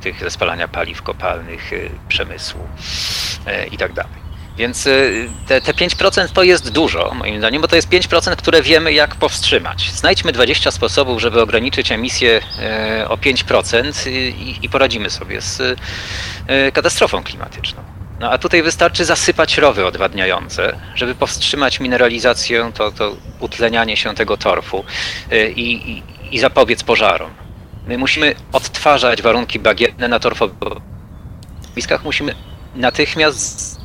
[SPEAKER 3] tych ze spalania paliw kopalnych, przemysłu i tak. Więc te, te 5% to jest dużo, moim zdaniem, bo to jest 5%, które wiemy, jak powstrzymać. Znajdźmy 20 sposobów, żeby ograniczyć emisję o 5% i, i poradzimy sobie z katastrofą klimatyczną. No a tutaj wystarczy zasypać rowy odwadniające, żeby powstrzymać mineralizację, to, to utlenianie się tego torfu y, i, i, i zapobiec pożarom. My musimy odtwarzać warunki bagienne na torfowiskach, musimy natychmiast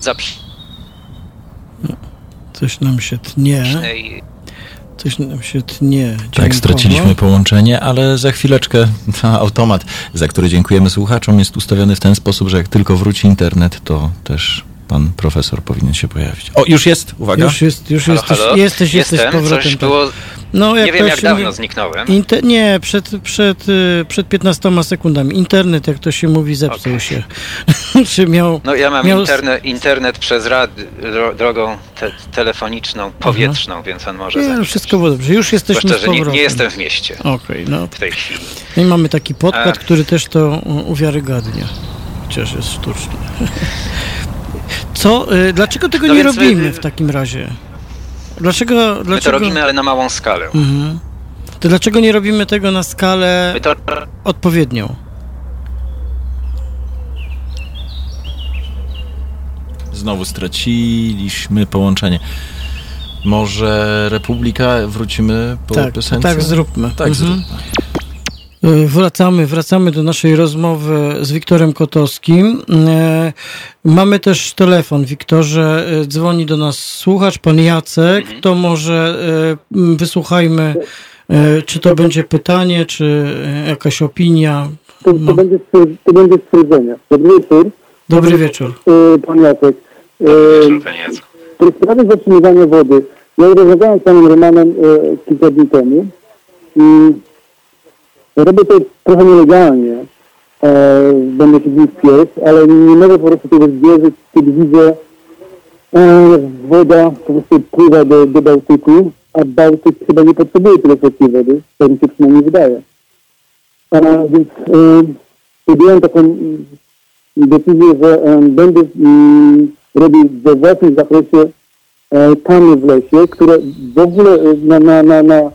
[SPEAKER 3] zaprzeć.
[SPEAKER 1] Coś nam się tnie. Coś nam się tnie.
[SPEAKER 2] Tak, straciliśmy połączenie, ale za chwileczkę [laughs] automat, za który dziękujemy słuchaczom, jest ustawiony w ten sposób, że jak tylko wróci internet, to też pan profesor powinien się pojawić. O, już jest, uwaga.
[SPEAKER 1] Już jest, już halo, jesteś, halo? jesteś, jesteś
[SPEAKER 3] Jestem,
[SPEAKER 1] powrotem.
[SPEAKER 3] Coś tak. było... No, jak nie wiem, jak dawno zniknąłem.
[SPEAKER 1] Inter... Nie, przed, przed, y, przed 15 sekundami. Internet, jak to się mówi, zepsuł okay. się. [laughs]
[SPEAKER 3] Czy miał, no ja mam miał... internet, internet przez rad, drogą te, telefoniczną, powietrzną, Aha. więc on może...
[SPEAKER 1] Nie, no wszystko było dobrze. Już jesteśmy
[SPEAKER 3] Zwłaszcza, że nie, nie, jestem w mieście.
[SPEAKER 1] Okej, okay, no.
[SPEAKER 3] W tej chwili.
[SPEAKER 1] No i mamy taki podkład, A... który też to uwiarygadnia. Chociaż jest sztuczny. [laughs] Co? Y, dlaczego tego no nie robimy my, w takim razie? Dlaczego, dlaczego...
[SPEAKER 3] My to robimy, ale na małą skalę. Mhm.
[SPEAKER 1] To dlaczego nie robimy tego na skalę to... odpowiednią?
[SPEAKER 2] Znowu straciliśmy połączenie. Może Republika wrócimy po
[SPEAKER 1] tak,
[SPEAKER 2] piosence?
[SPEAKER 1] Tak, zróbmy.
[SPEAKER 2] Tak, mhm. zróbmy.
[SPEAKER 1] E, wracamy, wracamy do naszej rozmowy z Wiktorem Kotowskim. E, mamy też telefon. Wiktorze, e, dzwoni do nas słuchacz, pan Jacek. Mhm. To może wysłuchajmy, czy to będzie pytanie, czy jakaś opinia.
[SPEAKER 4] To, to, no. będzie, to będzie stwierdzenie. Dobry wieczór.
[SPEAKER 1] Dobry wieczór.
[SPEAKER 4] Pan Jacek.
[SPEAKER 3] Dobry wieczór, panie Jacek.
[SPEAKER 4] W sprawie zatrzymywania wody. Ja rozmawiałem z panem Romanem kilka dni temu i Robię to trochę nielegalnie, e, będę się w pies, ale nie mogę po prostu tego zwierzyć, kiedy widzę e, woda po prostu pływa do, do Bałtyku, a Bałtyk chyba nie potrzebuje tyle słodkiej wody, to mi się przynajmniej wydaje. A więc e, podjąłem taką mm, decyzję, że e, będę mm, robił we własnym zakresie e, tamy w lesie, które w ogóle e, na, na, na, na,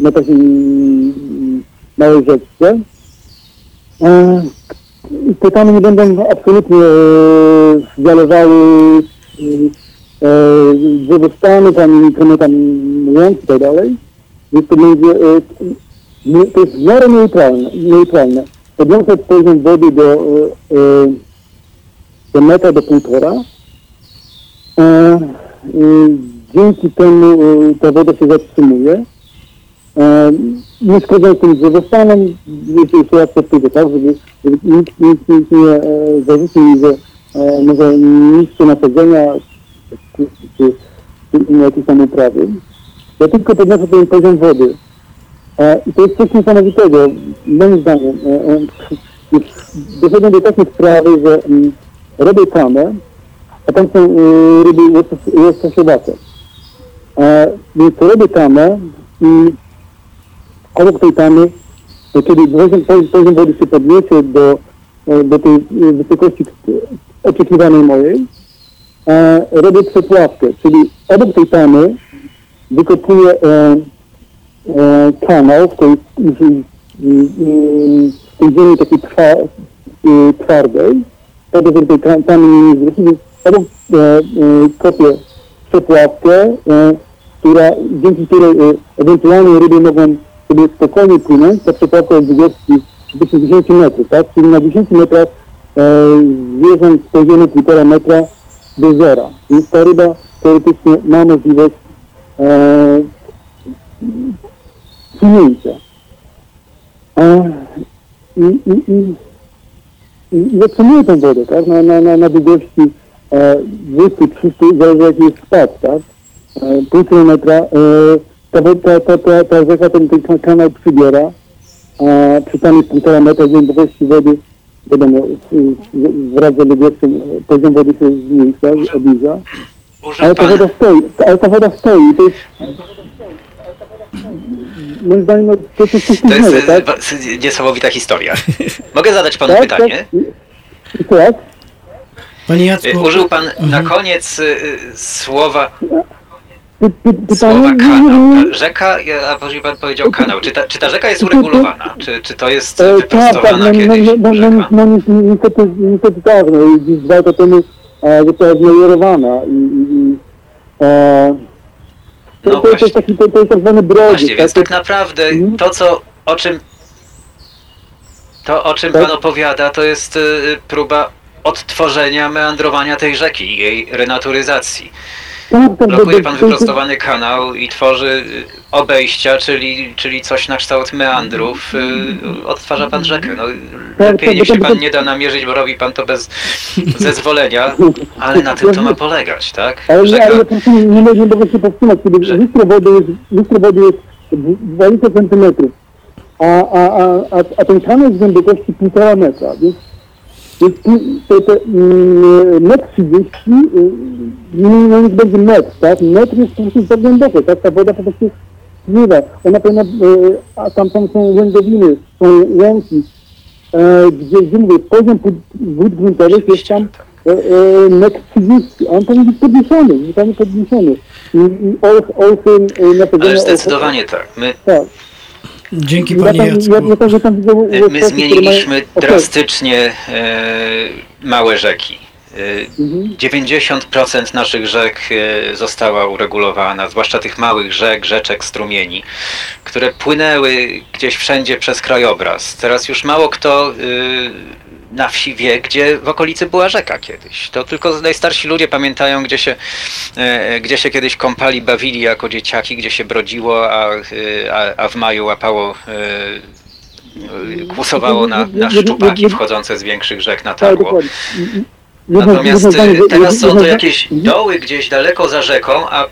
[SPEAKER 4] na takiej mm, małej. E, tamy nie będą absolutnie e, zalewały e, drzewostany, tam, łąk i tak dalej. Więc to będzie, e, to jest w miarę neutralne. neutralne. Podniosę poziom wody do, e, do metra, do półtora. Dzięki temu ta woda się zatrzymuje. Nie szkodząc tym drzewostanom, jest jeszcze raz powtórzę, tak, żeby, nikt, nikt, nie e, zarzucił mi, że e, może niższe nasadzenia czy, czy, czy inne jakieś tam uprawy. Ja tylko podnoszę ten poziom wody. E, I to jest coś niesamowitego, moim zdaniem. E, e, doszedłem do takiej sprawy, że mm, robię kamę, a tam są y, ryby łosos- łososiowate. E, więc robię tamę i to kiedy poziom, wody się podniesie do, e, do tej e, wysokości oczekiwanej mojej, e, robię przepławkę, czyli obok tej tamy wykopuję e, e, kanał w tej, w, tej ziemi takiej e, twardej, po to, żeby tej tamy nie zwrócić, obok kopię przepławkę, która, dzięki której ewentualnie ryby sobie spokojnie płynąć, ta przepławka jest długości 10 metrów, tak? Czyli na 10 metrach e, zwierząt z poziomu 1,5 metra do zera. Więc ta ryba teoretycznie ma możliwość e, płynięcia. E, i, i, i, i zatrzymuję tę wodę, tak? Na, na, na, na długości e, 200-300, zależy jaki jest spad, tak? E, pół kilometra, e, ta, wo- ta, ta, ta, ta rzeka ten, ten kan- kanał przybiera, a przy tam jest półtora metra głębokości wody, wiadomo, wraz z odległością e, poziom wody się zmniejsza, obniża, ale ta woda stoi, ale ta woda stoi to jest moim zdaniem no, to jest coś
[SPEAKER 3] to jest e,
[SPEAKER 4] tak?
[SPEAKER 3] s- niesamowita historia. Mogę zadać panu
[SPEAKER 4] Tak,
[SPEAKER 3] pytanie?
[SPEAKER 4] tak.
[SPEAKER 1] Panie
[SPEAKER 3] E,
[SPEAKER 1] Jacku,
[SPEAKER 3] Użył pan na koniec e, e, słowa, słowa kanał. [laughs] Rzeka, a później pan powiedział kanał. Czy ta, czy ta rzeka jest [laughs] uregulowana? Czy, czy to jest
[SPEAKER 4] E, tak, tak,
[SPEAKER 3] wyprostowana
[SPEAKER 4] no, no,
[SPEAKER 3] kiedyś
[SPEAKER 4] no, no, no,
[SPEAKER 3] rzeka?
[SPEAKER 4] no, ni- niestety, niestety tak, no dwa lata temu e, została zmajorowana i, i, i e, to,
[SPEAKER 3] No
[SPEAKER 4] to, to jest taki, to, to jest tak zwany brodzie,
[SPEAKER 3] Właśnie, więc tak naprawdę
[SPEAKER 4] Mhm.
[SPEAKER 3] to, co, o czym, to, o czym
[SPEAKER 4] Tak.
[SPEAKER 3] pan opowiada, to jest y, próba odtworzenia meandrowania tej rzeki, i jej renaturyzacji.
[SPEAKER 4] Tak, tak,
[SPEAKER 3] Blokuje pan
[SPEAKER 4] to- to-
[SPEAKER 3] wyprostowany kanał i tworzy y, obejścia, czyli, czyli coś na kształt meandrów. y, Odtwarza pan rzekę. No, lepiej
[SPEAKER 4] tak,
[SPEAKER 3] niech
[SPEAKER 4] bo
[SPEAKER 3] się pan nie da namierzyć, bo robi pan to bez zezwolenia, ale na tym to ma polegać, tak?
[SPEAKER 4] Ale, nie,
[SPEAKER 3] Rzeka,
[SPEAKER 4] ale po prostu nie, nie nie mogę się powstrzymać, kiedy
[SPEAKER 3] Że-
[SPEAKER 4] lustro wody jest, lustro wody jest dw- 20 centymetrów, a, a, a, a, a ten kanał jest głębokości 1,5 metra, więc, te, te mm, metr 30, y, no niech będzie metr, tak? Metr jest po prostu za głęboko, tak? Ta woda po prostu spływa. Ona powinna, y, a tam, tam są łędowiny, są łąki, e, gdzie, gdzie mówię, poziom wód gruntowych jest tam e, e, metr 30, a on powinien być podniesiony, zupełnie podniesiony. I, i olch, e, nasadzenia...
[SPEAKER 3] ale zdecydowanie tak. My,
[SPEAKER 4] Tak.
[SPEAKER 1] Dzięki
[SPEAKER 4] Ja
[SPEAKER 1] panie
[SPEAKER 4] tam, ja, ja także tam widzę
[SPEAKER 3] My
[SPEAKER 4] łososy, które
[SPEAKER 3] zmieniliśmy drastycznie e, małe rzeki. E,
[SPEAKER 4] Mhm.
[SPEAKER 3] 90% naszych rzek e, została uregulowana, zwłaszcza tych małych rzek, rzeczek, strumieni, które płynęły gdzieś wszędzie przez krajobraz. Teraz już mało kto e, na wsi wie, gdzie w okolicy była rzeka kiedyś. To tylko najstarsi ludzie pamiętają, gdzie się, e, gdzie się kiedyś kąpali, bawili jako dzieciaki, gdzie się brodziło, a, e, a, a w maju łapało e, kłusowało na, na [laughs] szczupaki wchodzące z większych rzek na
[SPEAKER 4] Tak,
[SPEAKER 3] tarło. Natomiast e, teraz są to jakieś doły gdzieś daleko za rzeką, a,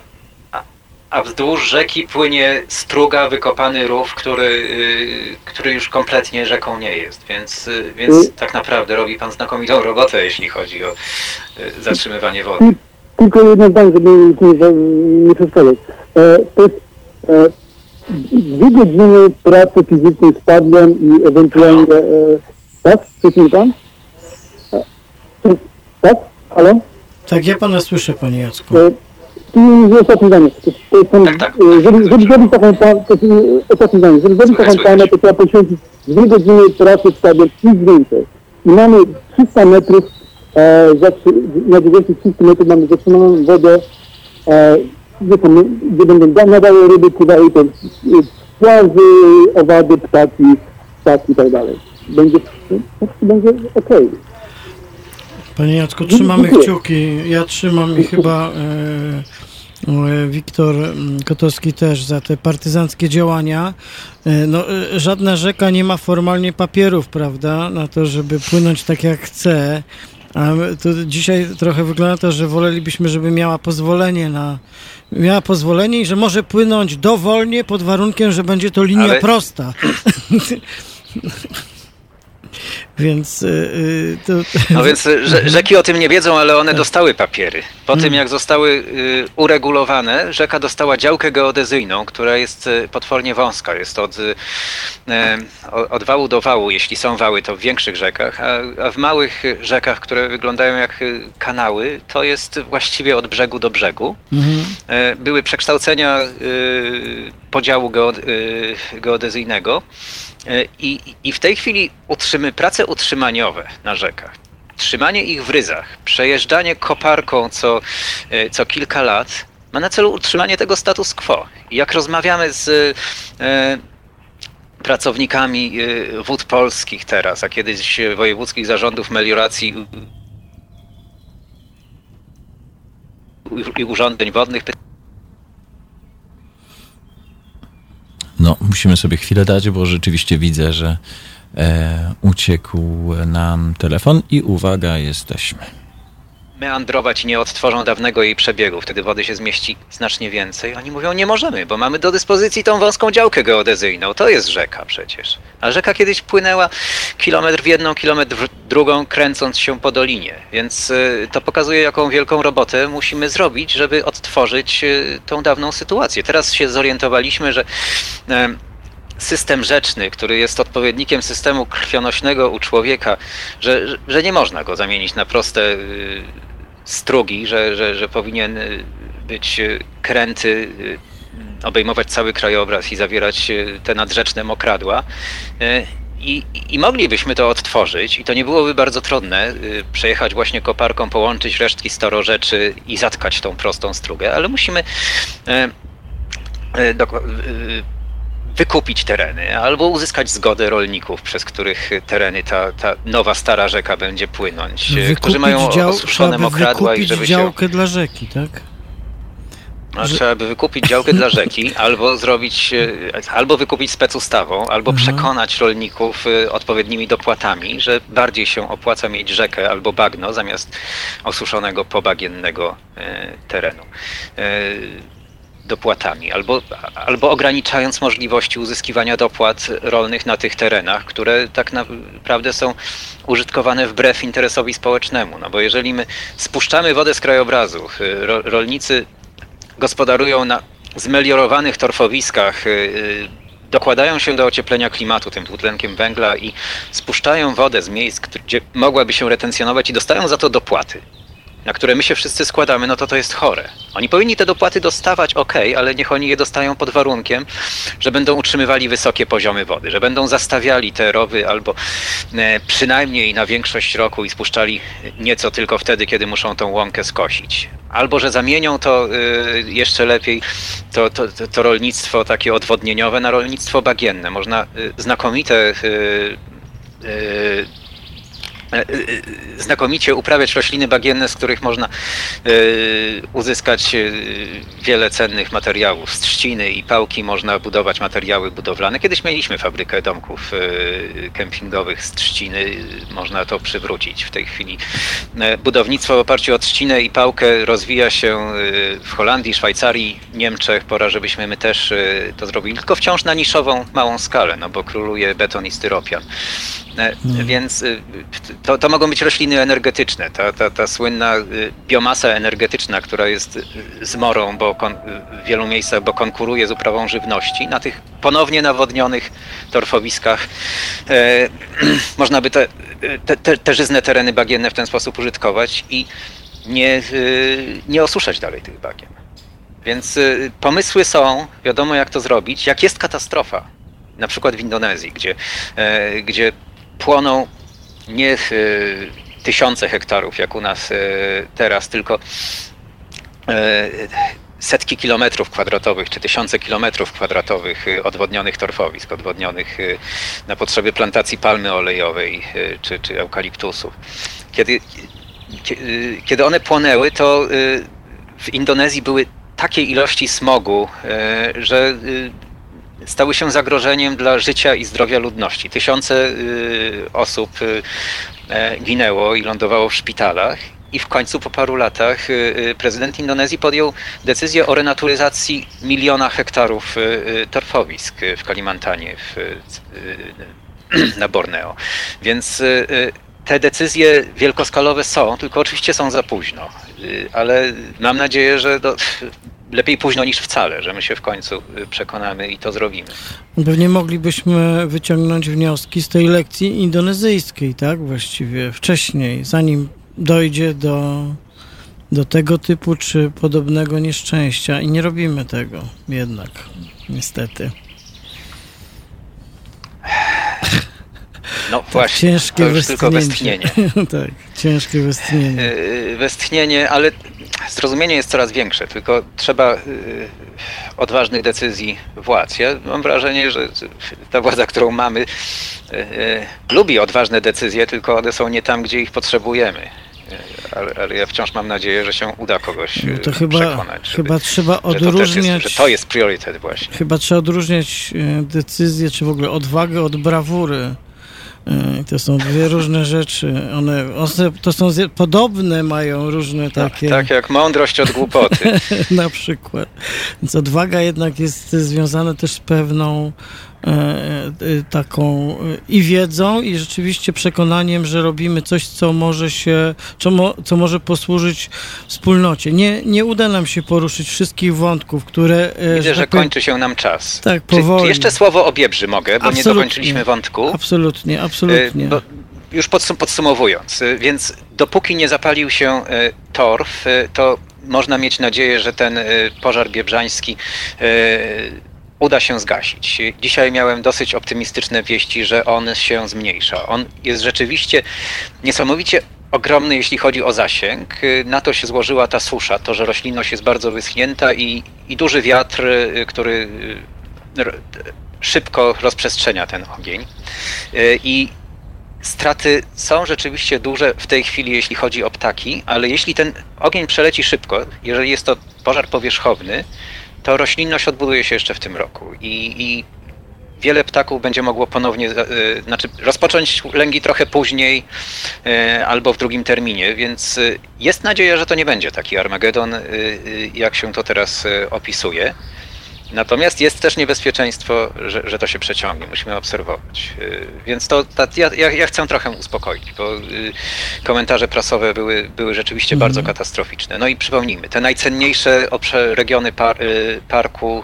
[SPEAKER 3] a, wzdłuż rzeki płynie struga, wykopany rów, który, y, który już kompletnie rzeką nie jest. Więc, y, więc
[SPEAKER 4] Y-
[SPEAKER 3] tak naprawdę robi pan znakomitą robotę, jeśli chodzi o y, zatrzymywanie wody.
[SPEAKER 4] Tylko jedno zdanie, żeby nie, nie przeszkadzać. E, to jest, e, dwie godziny pracy fizycznej spadłem i ewentualnie... E, tak? Słyszy pan? E, tak? Halo?
[SPEAKER 1] Tak, ja pana słyszę, panie Jacku.
[SPEAKER 4] E, jest ostatnie zdanie. To,
[SPEAKER 3] Tak, tak.
[SPEAKER 4] Żeby, żeby zrobić taką jest e, ostatnie zdanie. Żeby zrobić taką
[SPEAKER 3] słychać.
[SPEAKER 4] to trzeba poświęcić dwie godziny pracy w stadion, nic więcej. I mamy 300 metrów, e, zatrzy- na długości 300 metrów mamy zatrzymaną wodę, e, gdzie, są, gdzie będą da- nadały ryby, pływały te e, płazy, owady, ptaki, ptaki i tak dalej. Będzie, będzie okej.
[SPEAKER 1] Panie Jacku, trzymamy kciuki. Ja trzymam i chyba e, Wiktor mm, Kotowski też za te partyzanckie działania. E, no, e, żadna rzeka nie ma formalnie papierów, prawda, na to, żeby płynąć tak jak chce. A to dzisiaj trochę wygląda to, że wolelibyśmy, żeby miała pozwolenie na miała pozwolenie i że może płynąć dowolnie pod warunkiem, że będzie to linia
[SPEAKER 3] Ale-
[SPEAKER 1] prosta. [laughs] Więc y, y, to,
[SPEAKER 3] No więc y, rze- rzeki o tym nie wiedzą, ale one dostały papiery. Po tym jak zostały y, uregulowane, rzeka dostała działkę geodezyjną, która jest y, potwornie wąska. Jest od, y, e, o- od wału do wału, jeśli są wały, to w większych rzekach, a, a w małych rzekach, które wyglądają jak kanały, to jest właściwie od brzegu do brzegu.
[SPEAKER 1] mhm.
[SPEAKER 3] Były przekształcenia podziału geode, geodezyjnego i, i w tej chwili utrzymy, prace utrzymaniowe na rzekach, trzymanie ich w ryzach, przejeżdżanie koparką co, e, co kilka lat ma na celu utrzymanie tego status quo. Jak rozmawiamy z e, pracownikami e, wód polskich teraz, a kiedyś e, wojewódzkich zarządów melioracji i urządzeń wodnych,
[SPEAKER 2] No, musimy sobie chwilę dać, bo rzeczywiście widzę, że e, uciekł nam telefon i uwaga, jesteśmy.
[SPEAKER 3] Meandrować i nie odtworzą dawnego jej przebiegu. Wtedy wody się zmieści znacznie więcej. Oni mówią, nie możemy, bo mamy do dyspozycji tą wąską działkę geodezyjną. To jest rzeka przecież. A rzeka kiedyś płynęła kilometr w jedną, kilometr w drugą, kręcąc się po dolinie. Więc y, to pokazuje, jaką wielką robotę musimy zrobić, żeby odtworzyć y, tą dawną sytuację. Teraz się zorientowaliśmy, że em, system rzeczny, który jest odpowiednikiem systemu krwionośnego u człowieka, że, że- że nie można go zamienić na proste y, strugi, że, że, że powinien y, być y, kręty, y, obejmować cały krajobraz i zawierać te nadrzeczne mokradła. I, I moglibyśmy to odtworzyć, i to nie byłoby bardzo trudne, przejechać właśnie koparką, połączyć resztki starorzeczy i zatkać tą prostą strugę, ale musimy wykupić tereny albo uzyskać zgodę rolników, przez których tereny ta, ta nowa stara rzeka będzie płynąć, e, którzy mają
[SPEAKER 1] dział,
[SPEAKER 3] osuszone mokradła i
[SPEAKER 1] wykupić
[SPEAKER 3] żeby się...
[SPEAKER 1] działkę dla rzeki, tak?
[SPEAKER 3] No,
[SPEAKER 1] że-
[SPEAKER 3] Trzeba by wykupić działkę dla rzeki, [laughs] albo zrobić, e, albo wykupić specustawą, albo
[SPEAKER 1] Mhm.
[SPEAKER 3] przekonać rolników e, odpowiednimi dopłatami, że bardziej się opłaca mieć rzekę albo bagno zamiast osuszonego pobagiennego e, terenu. Dopłatami, albo, albo ograniczając możliwości uzyskiwania dopłat rolnych na tych terenach, które tak naprawdę są użytkowane wbrew interesowi społecznemu. No bo jeżeli my spuszczamy wodę z krajobrazu, y, ro, rolnicy gospodarują na zmeliorowanych torfowiskach, y, y, dokładają się do ocieplenia klimatu tym dwutlenkiem węgla i spuszczają wodę z miejsc, gdzie mogłaby się retencjonować i dostają za to dopłaty na które my się wszyscy składamy, no to to jest chore. Oni powinni te dopłaty dostawać, ok, ale niech oni je dostają pod warunkiem, że będą utrzymywali wysokie poziomy wody, że będą zastawiali te rowy albo e, przynajmniej na większość roku i spuszczali nieco tylko wtedy, kiedy muszą tą łąkę skosić. Albo że zamienią to e, jeszcze lepiej, to, to, to, rolnictwo takie odwodnieniowe na rolnictwo bagienne. Można e, znakomite znakomicie uprawiać rośliny bagienne, z których można e, uzyskać e, wiele cennych materiałów. Z trzciny i pałki można budować materiały budowlane. Kiedyś mieliśmy fabrykę domków e, kempingowych z trzciny, można to przywrócić. W tej chwili e, budownictwo w oparciu o trzcinę i pałkę rozwija się e, w Holandii, Szwajcarii, Niemczech. Pora, żebyśmy my też e, to zrobili, tylko wciąż na niszową, małą skalę, no bo króluje beton i styropian. E, Więc to, to mogą być rośliny energetyczne. Ta, ta, ta słynna biomasa energetyczna, która jest zmorą bo kon, w wielu miejscach, bo konkuruje z uprawą żywności, na tych ponownie nawodnionych torfowiskach e, [clears throat] można by te, te, te, te żyzne tereny bagienne w ten sposób użytkować i nie, nie osuszać dalej tych bagien. Więc pomysły są, wiadomo jak to zrobić. Jak jest katastrofa, na przykład w Indonezji, gdzie, e, gdzie płoną nie e, tysiące hektarów, jak u nas e, teraz, tylko setki kilometrów kwadratowych, czy tysiące kilometrów kwadratowych odwodnionych torfowisk, odwodnionych na potrzeby plantacji palmy olejowej czy, czy eukaliptusów. Kiedy, kiedy one płonęły, to w Indonezji były takie ilości smogu, że stały się zagrożeniem dla życia i zdrowia ludności. Tysiące y, osób y, e, ginęło i lądowało w szpitalach. I w końcu po paru latach y, prezydent Indonezji podjął decyzję o renaturyzacji miliona hektarów torfowisk w Kalimantanie, w, na Borneo. Więc te decyzje wielkoskalowe są, tylko oczywiście są za późno. Ale mam nadzieję, że do, lepiej późno niż wcale, że my się w końcu y, przekonamy i to zrobimy.
[SPEAKER 1] Pewnie moglibyśmy wyciągnąć wnioski z tej lekcji indonezyjskiej, tak? Właściwie wcześniej, zanim dojdzie do, do tego typu czy podobnego nieszczęścia. I nie robimy tego jednak, niestety. [sighs] [laughs]
[SPEAKER 3] No tak, właśnie,
[SPEAKER 1] ciężkie
[SPEAKER 3] to już tylko westchnienie. [laughs]
[SPEAKER 1] tak, ciężkie westchnienie.
[SPEAKER 3] Y, westchnienie, ale zrozumienie jest coraz większe, tylko trzeba y, odważnych decyzji władz. Ja mam wrażenie, że ta władza, którą mamy, y, lubi odważne decyzje, tylko one są nie tam, gdzie ich potrzebujemy. Ale, ale, ja wciąż mam nadzieję, że się uda kogoś no to chyba, przekonać.
[SPEAKER 1] Żeby, chyba trzeba odróżniać. Że to,
[SPEAKER 3] jest, że to jest priorytet właśnie.
[SPEAKER 1] Chyba trzeba odróżniać decyzje, czy w ogóle odwagę od brawury. E, to są dwie różne rzeczy. One, one to są podobne, mają różne takie.
[SPEAKER 3] Tak, tak jak mądrość od głupoty. [laughs]
[SPEAKER 1] Na przykład. Więc odwaga jednak jest związana też z pewną taką e, i wiedzą, i rzeczywiście przekonaniem, że robimy coś, co może się, co, mo, co może posłużyć wspólnocie. Nie, nie uda nam się poruszyć wszystkich wątków, które...
[SPEAKER 3] Widzę, że, tak kończy się nam czas.
[SPEAKER 1] Tak, powoli.
[SPEAKER 3] Czy, jeszcze słowo o Biebrzy mogę, bo absolutnie, nie dokończyliśmy wątku.
[SPEAKER 1] Absolutnie, absolutnie. Bo
[SPEAKER 3] już podsumowując, więc dopóki nie zapalił się torf, to można mieć nadzieję, że ten pożar biebrzański uda się zgasić. Dzisiaj miałem dosyć optymistyczne wieści, że on się zmniejsza. On jest rzeczywiście niesamowicie ogromny, jeśli chodzi o zasięg. Na to się złożyła ta susza, to, że roślinność jest bardzo wyschnięta i, i duży wiatr, który szybko rozprzestrzenia ten ogień. I straty są rzeczywiście duże w tej chwili, jeśli chodzi o ptaki, ale jeśli ten ogień przeleci szybko, jeżeli jest to pożar powierzchowny, to roślinność odbuduje się jeszcze w tym roku i, i wiele ptaków będzie mogło ponownie, y, znaczy rozpocząć lęgi trochę później y, albo w drugim terminie, więc y, jest nadzieja, że to nie będzie taki Armagedon, jak się to teraz opisuje. Natomiast jest też niebezpieczeństwo, że, że to się przeciągnie, musimy obserwować. Y, więc to, ta, ja, ja, chcę trochę uspokoić, bo y, komentarze prasowe były, były rzeczywiście mhm. bardzo katastroficzne. No i przypomnijmy, te najcenniejsze regiony par, y, parku,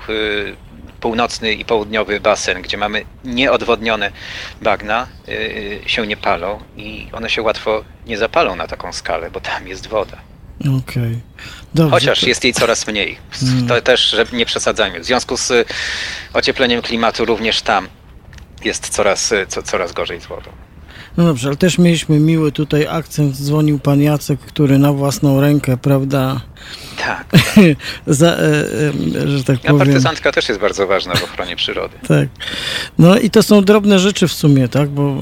[SPEAKER 3] północny i południowy basen, gdzie mamy nieodwodnione bagna, się nie palą i one się łatwo nie zapalą na taką skalę, bo tam jest woda.
[SPEAKER 1] Okej. Okay.
[SPEAKER 3] Chociaż to... jest jej coraz mniej. Hmm. To też, że nie przesadzajmy. W związku z y, ociepleniem klimatu również tam jest coraz, y, co, coraz gorzej z wodą.
[SPEAKER 1] No dobrze, ale też mieliśmy miły tutaj akcent. Dzwonił pan Jacek, który na własną rękę, prawda?
[SPEAKER 3] Tak. tak. [laughs]
[SPEAKER 1] Za, e, e, że tak
[SPEAKER 3] powiem. partyzantka też jest bardzo ważna w ochronie przyrody.
[SPEAKER 1] tak. No i to są drobne rzeczy w sumie, tak? Bo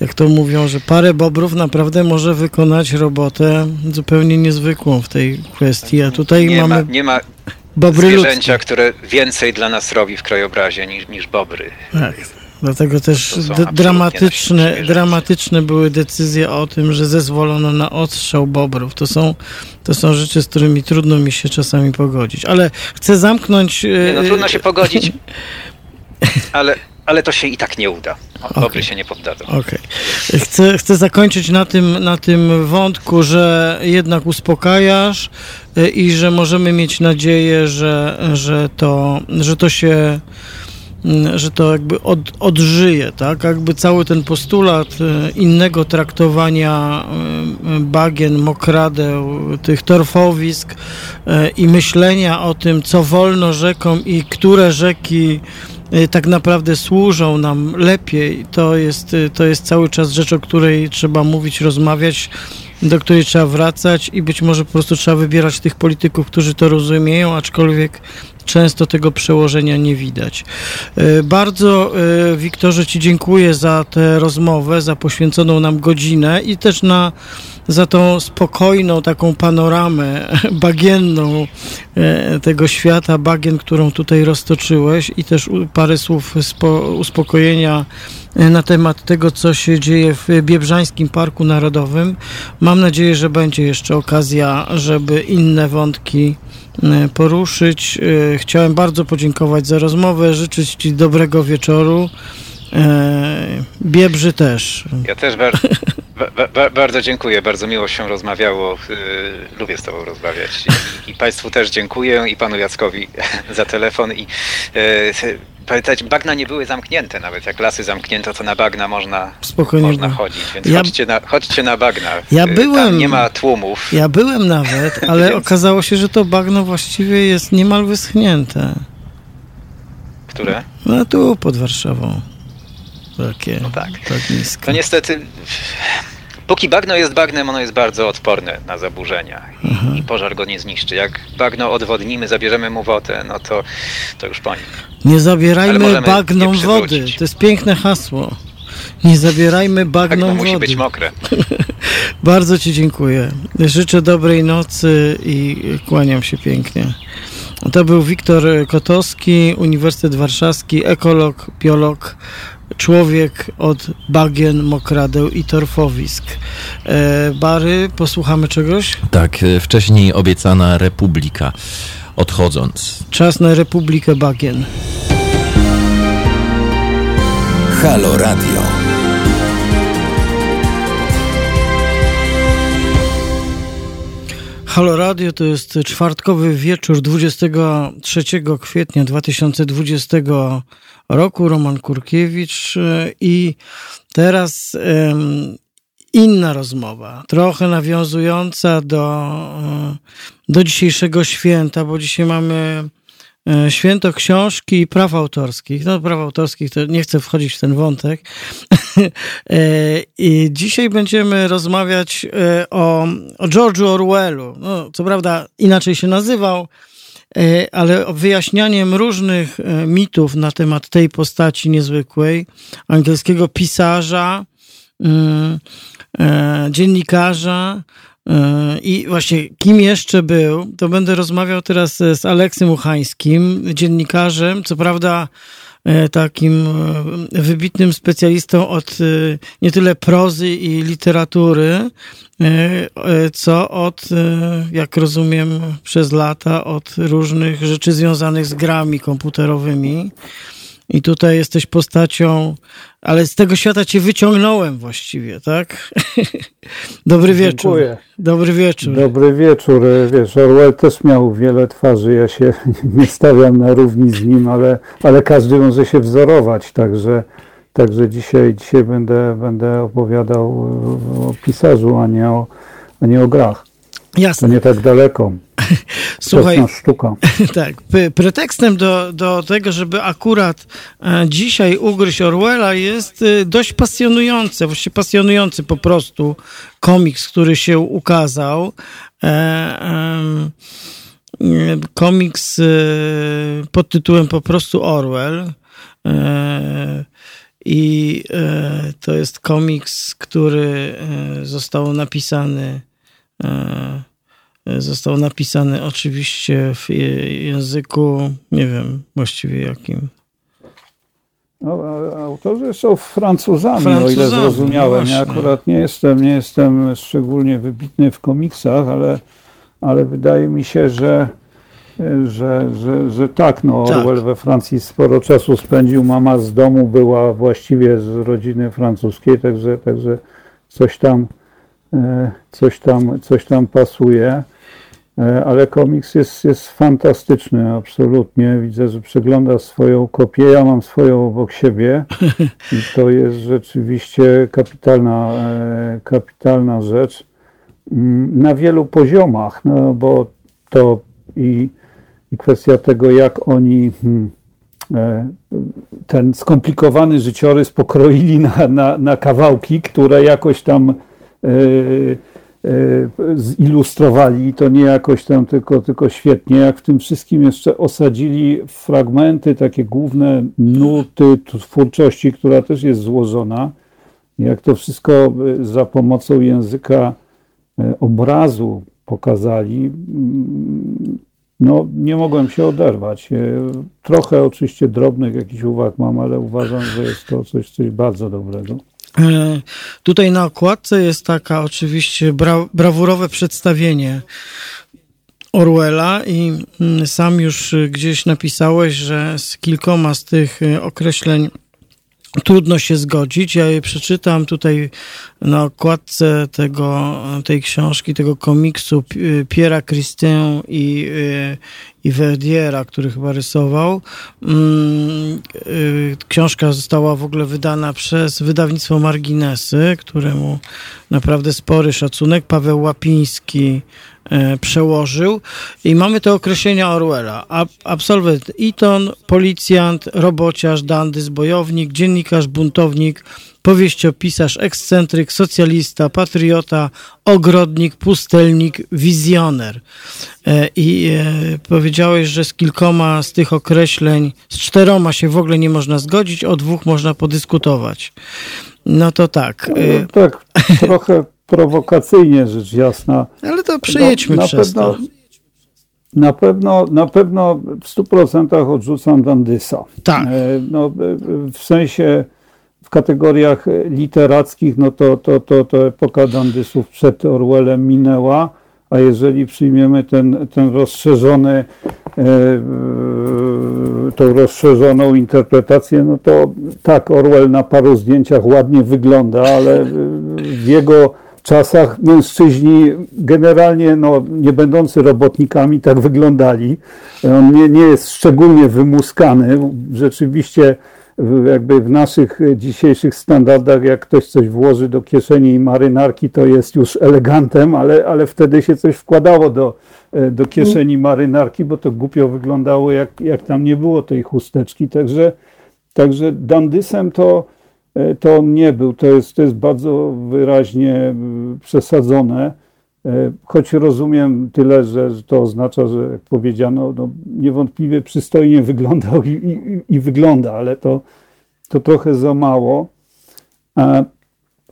[SPEAKER 1] jak to mówią, że parę bobrów naprawdę może wykonać robotę zupełnie niezwykłą w tej kwestii. A tutaj
[SPEAKER 3] nie
[SPEAKER 1] mamy.
[SPEAKER 3] Ma, nie ma bobry zwierzęcia, ludzkie. które więcej dla nas robi w krajobrazie niż, niż bobry.
[SPEAKER 1] Tak. Dlatego też dramatyczne, dramatyczne były decyzje o tym, że zezwolono na odstrzał bobrów. To są, to są rzeczy, z którymi trudno mi się czasami pogodzić. Ale chcę zamknąć.
[SPEAKER 3] Nie, no trudno się [laughs] pogodzić, ale ale to się i tak nie uda. Okay. Ogry się nie poddadzą.
[SPEAKER 1] Okay. Chcę, chcę zakończyć na tym, na tym wątku, że jednak uspokajasz y, i że możemy mieć nadzieję, że, że, to, że to się że to jakby od, odżyje, tak? Jakby cały ten postulat y, innego traktowania y, bagien, mokradeł, tych torfowisk i myślenia o tym, co wolno rzekom i które rzeki tak naprawdę służą nam lepiej. To jest, to jest cały czas rzecz, o której trzeba mówić, rozmawiać, do której trzeba wracać i być może po prostu trzeba wybierać tych polityków, którzy to rozumieją, aczkolwiek często tego przełożenia nie widać. Y, bardzo, Wiktorze, Ci dziękuję za tę rozmowę, za poświęconą nam godzinę i też na za tą spokojną taką panoramę [laughs] bagienną e, tego świata, bagien, którą tutaj roztoczyłeś i też parę słów uspokojenia e, na temat tego, co się dzieje w Biebrzańskim Parku Narodowym. Mam nadzieję, że będzie jeszcze okazja, żeby inne wątki e, poruszyć. Chciałem bardzo podziękować za rozmowę, życzyć Ci dobrego wieczoru. Biebrzy też.
[SPEAKER 3] Ja też bardzo, [laughs] ba, ba, bardzo dziękuję, bardzo miło się rozmawiało. Yy, lubię z Tobą rozmawiać. I, I, Państwu też dziękuję i Panu Jackowi [laughs] za telefon. I yy, pamiętajcie, bagna nie były zamknięte, nawet jak lasy zamknięto, to na bagna można, Spokojnie można chodzić, więc ja, chodźcie, na, chodźcie na bagna.
[SPEAKER 1] Ja byłem, Tam
[SPEAKER 3] nie ma tłumów.
[SPEAKER 1] Ja byłem nawet, [laughs] ale więc... okazało się, że to bagno właściwie jest niemal wyschnięte.
[SPEAKER 3] Które?
[SPEAKER 1] No tu pod Warszawą. Takie, no tak. tak nisko.
[SPEAKER 3] No niestety, póki bagno jest bagnem, ono jest bardzo odporne na zaburzenia i, i pożar go nie zniszczy. Jak bagno odwodnimy, zabierzemy mu wodę, no to, to już po nim.
[SPEAKER 1] Nie zabierajmy bagnom wody. To jest piękne hasło. Nie zabierajmy bagną
[SPEAKER 3] tak,
[SPEAKER 1] musi
[SPEAKER 3] być mokre. [laughs]
[SPEAKER 1] Bardzo Ci dziękuję. Życzę dobrej nocy i kłaniam się pięknie. To był Wiktor Kotowski, Uniwersytet Warszawski, ekolog, biolog, człowiek od bagien, mokradeł i torfowisk. E, Bary, posłuchamy czegoś?
[SPEAKER 2] Tak, e, wcześniej obiecana Republika. Odchodząc.
[SPEAKER 1] Czas na Republikę Bagien. Halo Radio. Halo Radio to jest czwartkowy wieczór 23 kwietnia 2020 roku. Roman Kurkiewicz e, i teraz inna rozmowa, trochę nawiązująca do, e, do dzisiejszego święta, bo dzisiaj mamy e, święto książki i praw autorskich. No, praw autorskich to nie chcę wchodzić w ten wątek. [laughs] I dzisiaj będziemy rozmawiać o, o George'u Orwellu. No, co prawda inaczej się nazywał, ale wyjaśnianiem różnych e, mitów na temat tej postaci niezwykłej, angielskiego pisarza, mm, e, dziennikarza, i właśnie kim jeszcze był, to będę rozmawiał teraz z Aleksem Uchańskim, dziennikarzem, co prawda takim wybitnym specjalistą od nie tyle prozy i literatury, E, e, co od, e, jak rozumiem, przez lata od różnych rzeczy związanych z grami komputerowymi. I tutaj jesteś postacią, ale z tego świata cię wyciągnąłem właściwie, tak? [laughs] Dobry wieczór. Dziękuję. Dobry wieczór.
[SPEAKER 5] Dobry wieczór. Wiesz, Orwell też miał wiele twarzy. Ja się [laughs] nie stawiam na równi z nim, ale, ale każdy może się wzorować, także Także dzisiaj, dzisiaj będę, będę opowiadał o pisarzu, a nie o, a nie o grach. Jasne. To nie tak daleko. [laughs]
[SPEAKER 1] Słuchaj, sztuka. [laughs] tak, pretekstem do, do tego, żeby akurat e, dzisiaj ugryźć Orwella jest e, dość pasjonujący, właściwie pasjonujący po prostu komiks, który się ukazał. E, komiks pod tytułem po prostu Orwell. I to jest komiks, który został napisany. E, został napisany oczywiście w języku, nie wiem właściwie jakim.
[SPEAKER 5] No, autorzy są Francuzami, Francuzami, o ile zrozumiałem. No ja akurat nie jestem, nie jestem szczególnie wybitny w komiksach, ale, ale wydaje mi się, że że, że, że tak, no Orwell tak. we Francji sporo czasu spędził, mama z domu była właściwie z rodziny francuskiej, także, także coś tam e, coś tam, coś tam pasuje. E, ale komiks jest, jest fantastyczny, absolutnie. Widzę, że przegląda swoją kopię. Ja mam swoją obok siebie [laughs] i to jest rzeczywiście kapitalna, e, kapitalna rzecz mm, na wielu poziomach, no bo to i, i kwestia tego, jak oni hmm, e, ten skomplikowany życiorys pokroili na, na, na kawałki, które jakoś tam E, zilustrowali to nie jakoś tam tylko, tylko świetnie, jak w tym wszystkim jeszcze osadzili fragmenty, takie główne nuty twórczości, która też jest złożona. Jak to wszystko e, za pomocą języka e, obrazu pokazali, mm, no nie mogłem się oderwać. Trochę oczywiście drobnych jakichś uwag mam, ale uważam, że jest to coś, coś bardzo dobrego.
[SPEAKER 1] E, tutaj na okładce jest taka oczywiście bra brawurowe przedstawienie Orwella i mm, sam już gdzieś napisałeś, że z kilkoma z tych e, określeń trudno się zgodzić. Ja je przeczytam tutaj na okładce tego, tej książki, tego komiksu Piera Christin i, y, i Verdiera, który chyba rysował. Mm, y, książka została w ogóle wydana przez wydawnictwo Marginesy, któremu naprawdę spory szacunek. Paweł Łapiński przełożył. I mamy te określenia Orwella. Absolwent Eton, policjant, robociarz, dandys, bojownik, dziennikarz, buntownik, powieściopisarz, ekscentryk, socjalista, patriota, ogrodnik, pustelnik, wizjoner. E, I e, powiedziałeś, że z kilkoma z tych określeń, z czteroma się w ogóle nie można zgodzić, o dwóch można podyskutować. No to tak.
[SPEAKER 5] No, tak, trochę prowokacyjnie rzecz jasna.
[SPEAKER 1] Ale to przejedźmy no, na przez pewno, to.
[SPEAKER 5] Na pewno, na pewno w 100% odrzucam Dandysa.
[SPEAKER 1] Tak. E,
[SPEAKER 5] no, e, w sensie w kategoriach literackich, no to, to, to, to epoka Dandysów przed Orwellem minęła, a jeżeli przyjmiemy ten, ten rozszerzony, e, tą rozszerzoną interpretację, no to tak, Orwell na paru zdjęciach ładnie wygląda, ale w jego czasach mężczyźni generalnie no, nie będący robotnikami tak wyglądali. On nie, nie jest szczególnie wymuskany. Rzeczywiście jakby w naszych dzisiejszych standardach, jak ktoś coś włoży do kieszeni marynarki, to jest już elegantem, ale, ale wtedy się coś wkładało do, do kieszeni marynarki, bo to głupio wyglądało, jak, jak tam nie było tej chusteczki. Także, także dandysem to E, to on nie był. To jest, to jest bardzo wyraźnie e, przesadzone. E, choć rozumiem tyle, że to oznacza, że jak powiedziano, no niewątpliwie przystojnie [laughs] wyglądał i, i, i wygląda, ale to, to trochę za mało.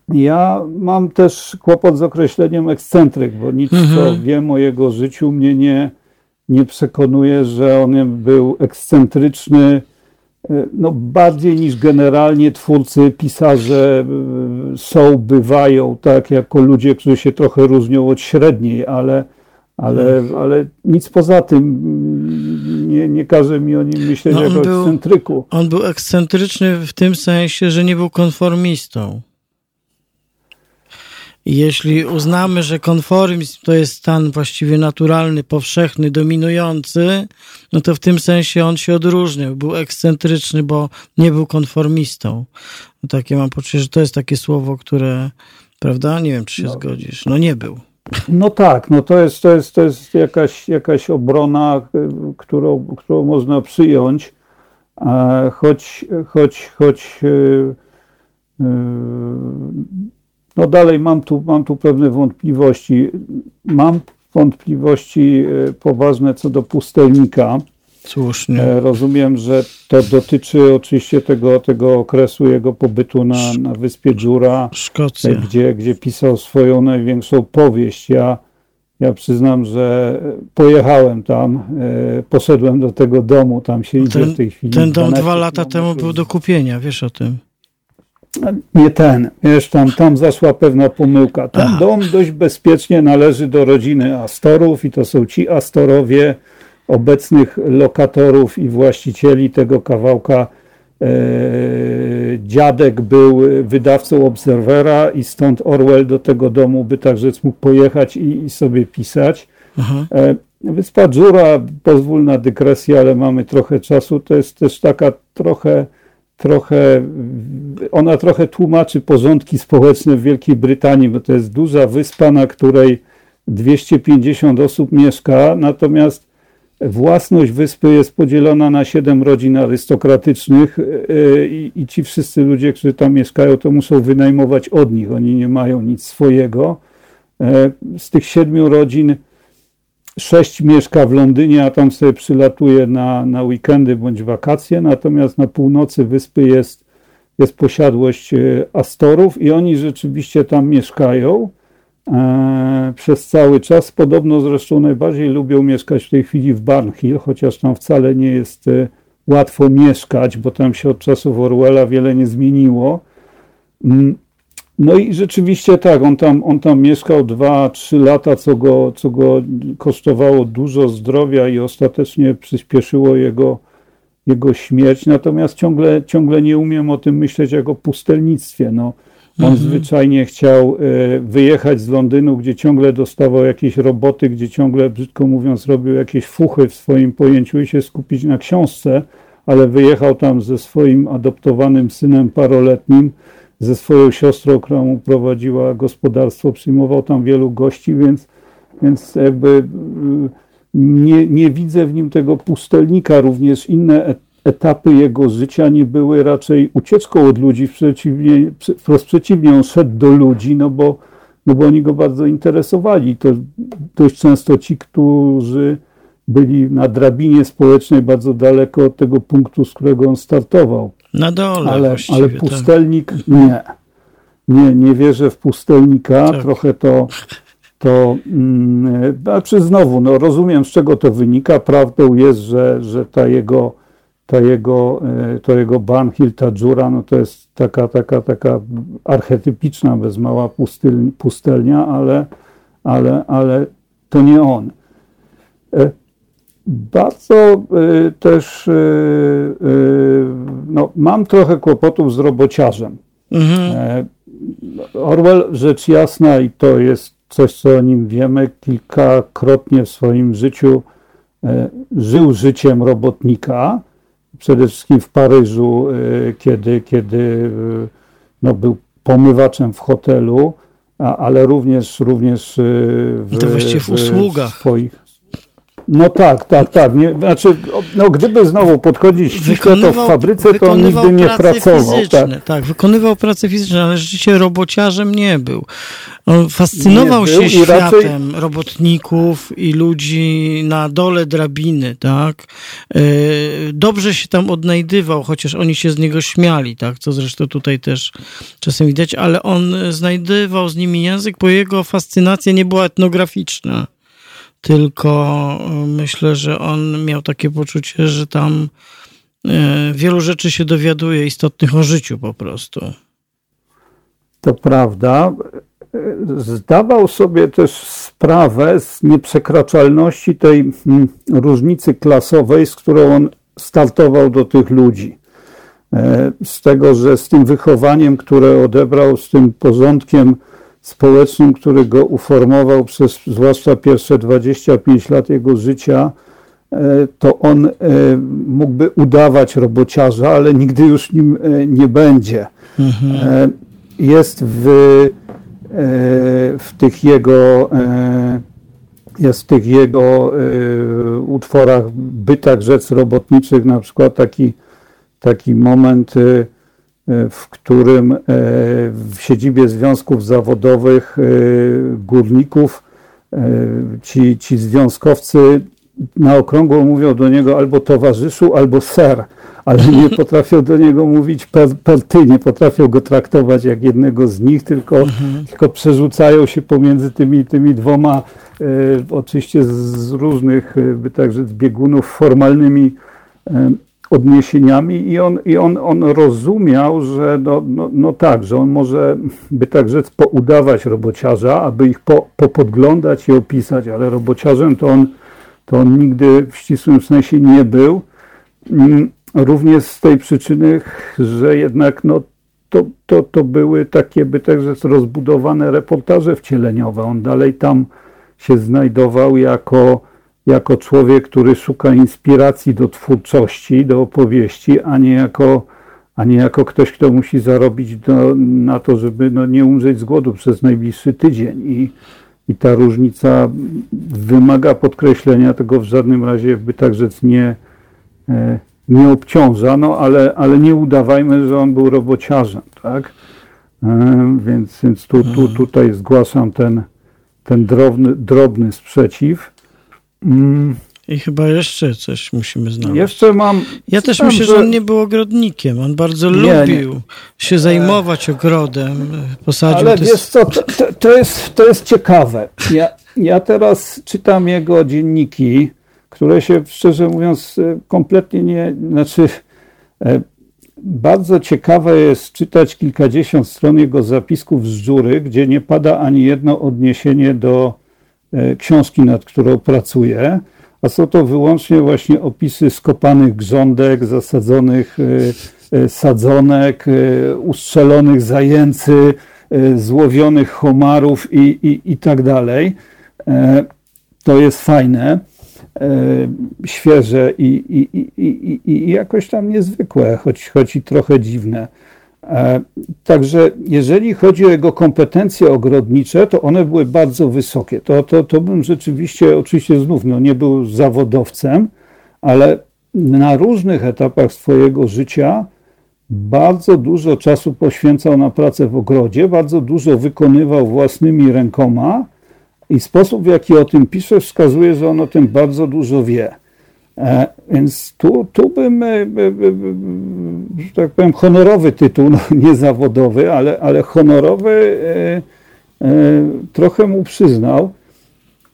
[SPEAKER 5] Ja mam też kłopot z określeniem ekscentryk, bo nic, mhm. co wiem o jego życiu, mnie nie, nie przekonuje, że on był ekscentryczny, no, bardziej niż generalnie twórcy, pisarze y, są, bywają, tak, jako ludzie, którzy się trochę różnią od średniej, ale, ale, ale nic poza tym nie, nie każe mi o nim myśleć no jako był, ekscentryku.
[SPEAKER 1] On był ekscentryczny w tym sensie, że nie był konformistą. Jeśli uznamy, że konformizm to jest stan właściwie naturalny, powszechny, dominujący, no to w tym sensie on się odróżniał. Był ekscentryczny, bo nie był konformistą. No takie mam poczucie, że to jest takie słowo, które, prawda? Nie wiem, czy się no. zgodzisz. No nie był.
[SPEAKER 5] No tak, no to jest, to jest, to jest jakaś, jakaś obrona, którą, którą można przyjąć, choć, choć, choć yy, yy, no dalej mam tu, mam tu pewne wątpliwości. Mam wątpliwości e, poważne co do pustelnika.
[SPEAKER 1] Słusznie.
[SPEAKER 5] E, rozumiem, że to dotyczy oczywiście tego, tego okresu jego pobytu na, na wyspie Dżura,
[SPEAKER 1] Szkocja.
[SPEAKER 5] Gdzie, gdzie pisał swoją największą powieść. Ja, ja przyznam, że pojechałem tam, e, poszedłem do tego domu, tam się idzie w tej chwili.
[SPEAKER 1] Ten dom dwa lata temu był do kupienia, wiesz o tym
[SPEAKER 5] nie ten, wiesz, tam, tam zaszła pewna pomyłka. Ten dom dość bezpiecznie należy do rodziny Astorów i to są ci Astorowie, obecnych lokatorów i właścicieli tego kawałka. Dziadek był wydawcą Obserwera i stąd Orwell do tego domu by tak rzec mógł pojechać i, i sobie pisać. Aha. Wyspa Dżura, pozwól na dygresję, ale mamy trochę czasu, to jest też taka trochę, trochę, ona trochę tłumaczy porządki społeczne w Wielkiej Brytanii, bo to jest duża wyspa, na której 250 osób mieszka, natomiast własność wyspy jest podzielona na siedem rodzin arystokratycznych e, i, i ci wszyscy ludzie, którzy tam mieszkają, to muszą wynajmować od nich, oni nie mają nic swojego. E, z tych siedmiu rodzin sześć mieszka w Londynie, a tam sobie przylatuje na, na weekendy bądź wakacje, natomiast na północy wyspy jest, jest posiadłość e, Astorów i oni rzeczywiście tam mieszkają e, przez cały czas. Podobno zresztą najbardziej lubią mieszkać w tej chwili w Barnhill, chociaż tam wcale nie jest e, łatwo mieszkać, bo tam się od czasów Orwella wiele nie zmieniło. Mm, no i rzeczywiście tak, on tam, on tam mieszkał 2-3 lata, co go, co go kosztowało dużo zdrowia i ostatecznie przyspieszyło jego, jego śmierć. Natomiast ciągle, ciągle nie umiem o tym myśleć jako pustelnictwie. No, on mhm. zwyczajnie chciał e, wyjechać z Londynu, gdzie ciągle dostawał jakieś roboty, gdzie ciągle, brzydko mówiąc, robił jakieś fuchy w swoim pojęciu i się skupić na książce, ale wyjechał tam ze swoim adoptowanym synem paroletnim ze swoją siostrą, która mu prowadziła gospodarstwo, przyjmował tam wielu gości, więc, więc jakby y, nie, nie widzę w nim tego pustelnika. Również inne etapy jego życia nie były raczej ucieczką od ludzi, przeciwnie, wprost przeciwnie, on szedł do ludzi, no bo, no bo oni go bardzo interesowali. To dość często ci, którzy byli na drabinie społecznej bardzo daleko od tego punktu, z którego on startował.
[SPEAKER 1] Na dole
[SPEAKER 5] ale, ale tak. pustelnik tak. nie. Nie, nie wierzę w pustelnika. Tak. Trochę to, to mm, znaczy znowu, no rozumiem z czego to wynika. Prawdą jest, że, że ta jego, ta jego, e, to jego Banhill, ta dziura, no to jest taka, taka, taka archetypiczna, bez mała pustelnia, ale, ale, ale to nie on. Bardzo y, też y, y, no, mam trochę kłopotów z robociarzem. Mhm. E, Orwell, rzecz jasna, i to jest coś, co o nim wiemy, kilkakrotnie w swoim życiu e, żył życiem robotnika. Przede wszystkim w Paryżu, e, kiedy, kiedy no, był pomywaczem w hotelu, ale również, również w,
[SPEAKER 1] w, w usługach.
[SPEAKER 5] swoich no tak, tak, tak. Nie, znaczy, no, gdyby znowu podchodzić ściśle, to w fabryce to on nigdy nie pracował.
[SPEAKER 1] Tak. tak, wykonywał pracę fizyczną, ale rzeczywiście robociarzem nie był. On fascynował nie się był światem raczej... robotników i ludzi na dole drabiny, tak. E, dobrze się tam odnajdywał, chociaż oni się z niego śmiali, tak, co zresztą tutaj też czasem widać, ale on znajdywał z nimi język, bo jego fascynacja nie była etnograficzna tylko e, myślę, że on miał takie poczucie, że tam e, wielu rzeczy się dowiaduje istotnych o życiu po prostu.
[SPEAKER 5] To prawda. Zdawał sobie też sprawę z nieprzekraczalności tej mm, różnicy klasowej, z którą on startował do tych ludzi. E, z tego, że z tym wychowaniem, które odebrał, z tym porządkiem społecznym, który go uformował przez zwłaszcza pierwsze 25 lat jego życia, e, to on e, mógłby udawać robociarza, ale nigdy już nim e, nie będzie. Mhm. Jest w, w tych jego jest w tych jego utworach bytach rzec robotniczych na przykład taki, taki moment w którym e, w siedzibie związków zawodowych e, górników e, ci, ci związkowcy na okrągło mówią do niego albo towarzyszu, albo ser, ale nie [laughs] potrafią do niego mówić per, per ty, nie potrafią go traktować jak jednego z nich, tylko, mhm. tylko przerzucają się pomiędzy tymi, tymi dwoma, e, oczywiście z, różnych, by także z biegunów formalnymi e, odniesieniami i on, i on, on rozumiał, że no, no, no tak, że on może, by tak rzec, poudawać robociarza, aby ich po, popodglądać i opisać, ale robociarzem to on, to on nigdy w ścisłym sensie nie był. Mm, również z tej przyczyny, że jednak no, to, to, to były takie, by tak rzec, rozbudowane reportaże wcieleniowe. On dalej tam się znajdował jako, jako człowiek, który szuka inspiracji do twórczości, do opowieści, a nie jako, a nie jako ktoś, kto musi zarobić do, na to, żeby no, nie umrzeć z głodu przez najbliższy tydzień. I, I ta różnica wymaga podkreślenia, tego w żadnym razie, by tak rzec, nie, e, nie obciąża, no ale, ale nie udawajmy, że on był robociarzem, tak? E, więc, więc tu, tu, mhm. tutaj zgłaszam ten, ten drobny, drobny sprzeciw.
[SPEAKER 1] Mm. I chyba jeszcze coś musimy znaleźć.
[SPEAKER 5] Jeszcze mam.
[SPEAKER 1] Ja też myślę, że on nie był ogrodnikiem. On bardzo nie, lubił nie. się zajmować ogrodem. Posadził
[SPEAKER 5] Ale wiesz co, to, to, jest, to jest ciekawe. Ja, ja teraz czytam jego dzienniki które się, szczerze mówiąc, e, kompletnie nie, znaczy e, bardzo ciekawe jest czytać kilkadziesiąt stron jego zapisków z żury, gdzie nie pada ani jedno odniesienie do e, książki, nad którą pracuje, a są to wyłącznie właśnie opisy skopanych grządek, zasadzonych sadzonek, ustrzelonych zajęcy, złowionych homarów i, i, i tak dalej. To jest fajne. E, świeże i, i, i, i, jakoś tam niezwykłe, choć, choć i trochę dziwne. E, także jeżeli chodzi o jego kompetencje ogrodnicze, to one były bardzo wysokie. To, to, to bym rzeczywiście, oczywiście znów no, nie był zawodowcem, ale na różnych etapach swojego życia bardzo dużo czasu poświęcał na pracę w ogrodzie, bardzo dużo wykonywał własnymi rękoma i sposób, w jaki o tym pisze, wskazuje, że on o tym bardzo dużo wie. E, więc tu, tu bym, e, że tak powiem, honorowy tytuł, [laughs] no, nie zawodowy, ale, ale honorowy e, trochę mu przyznał.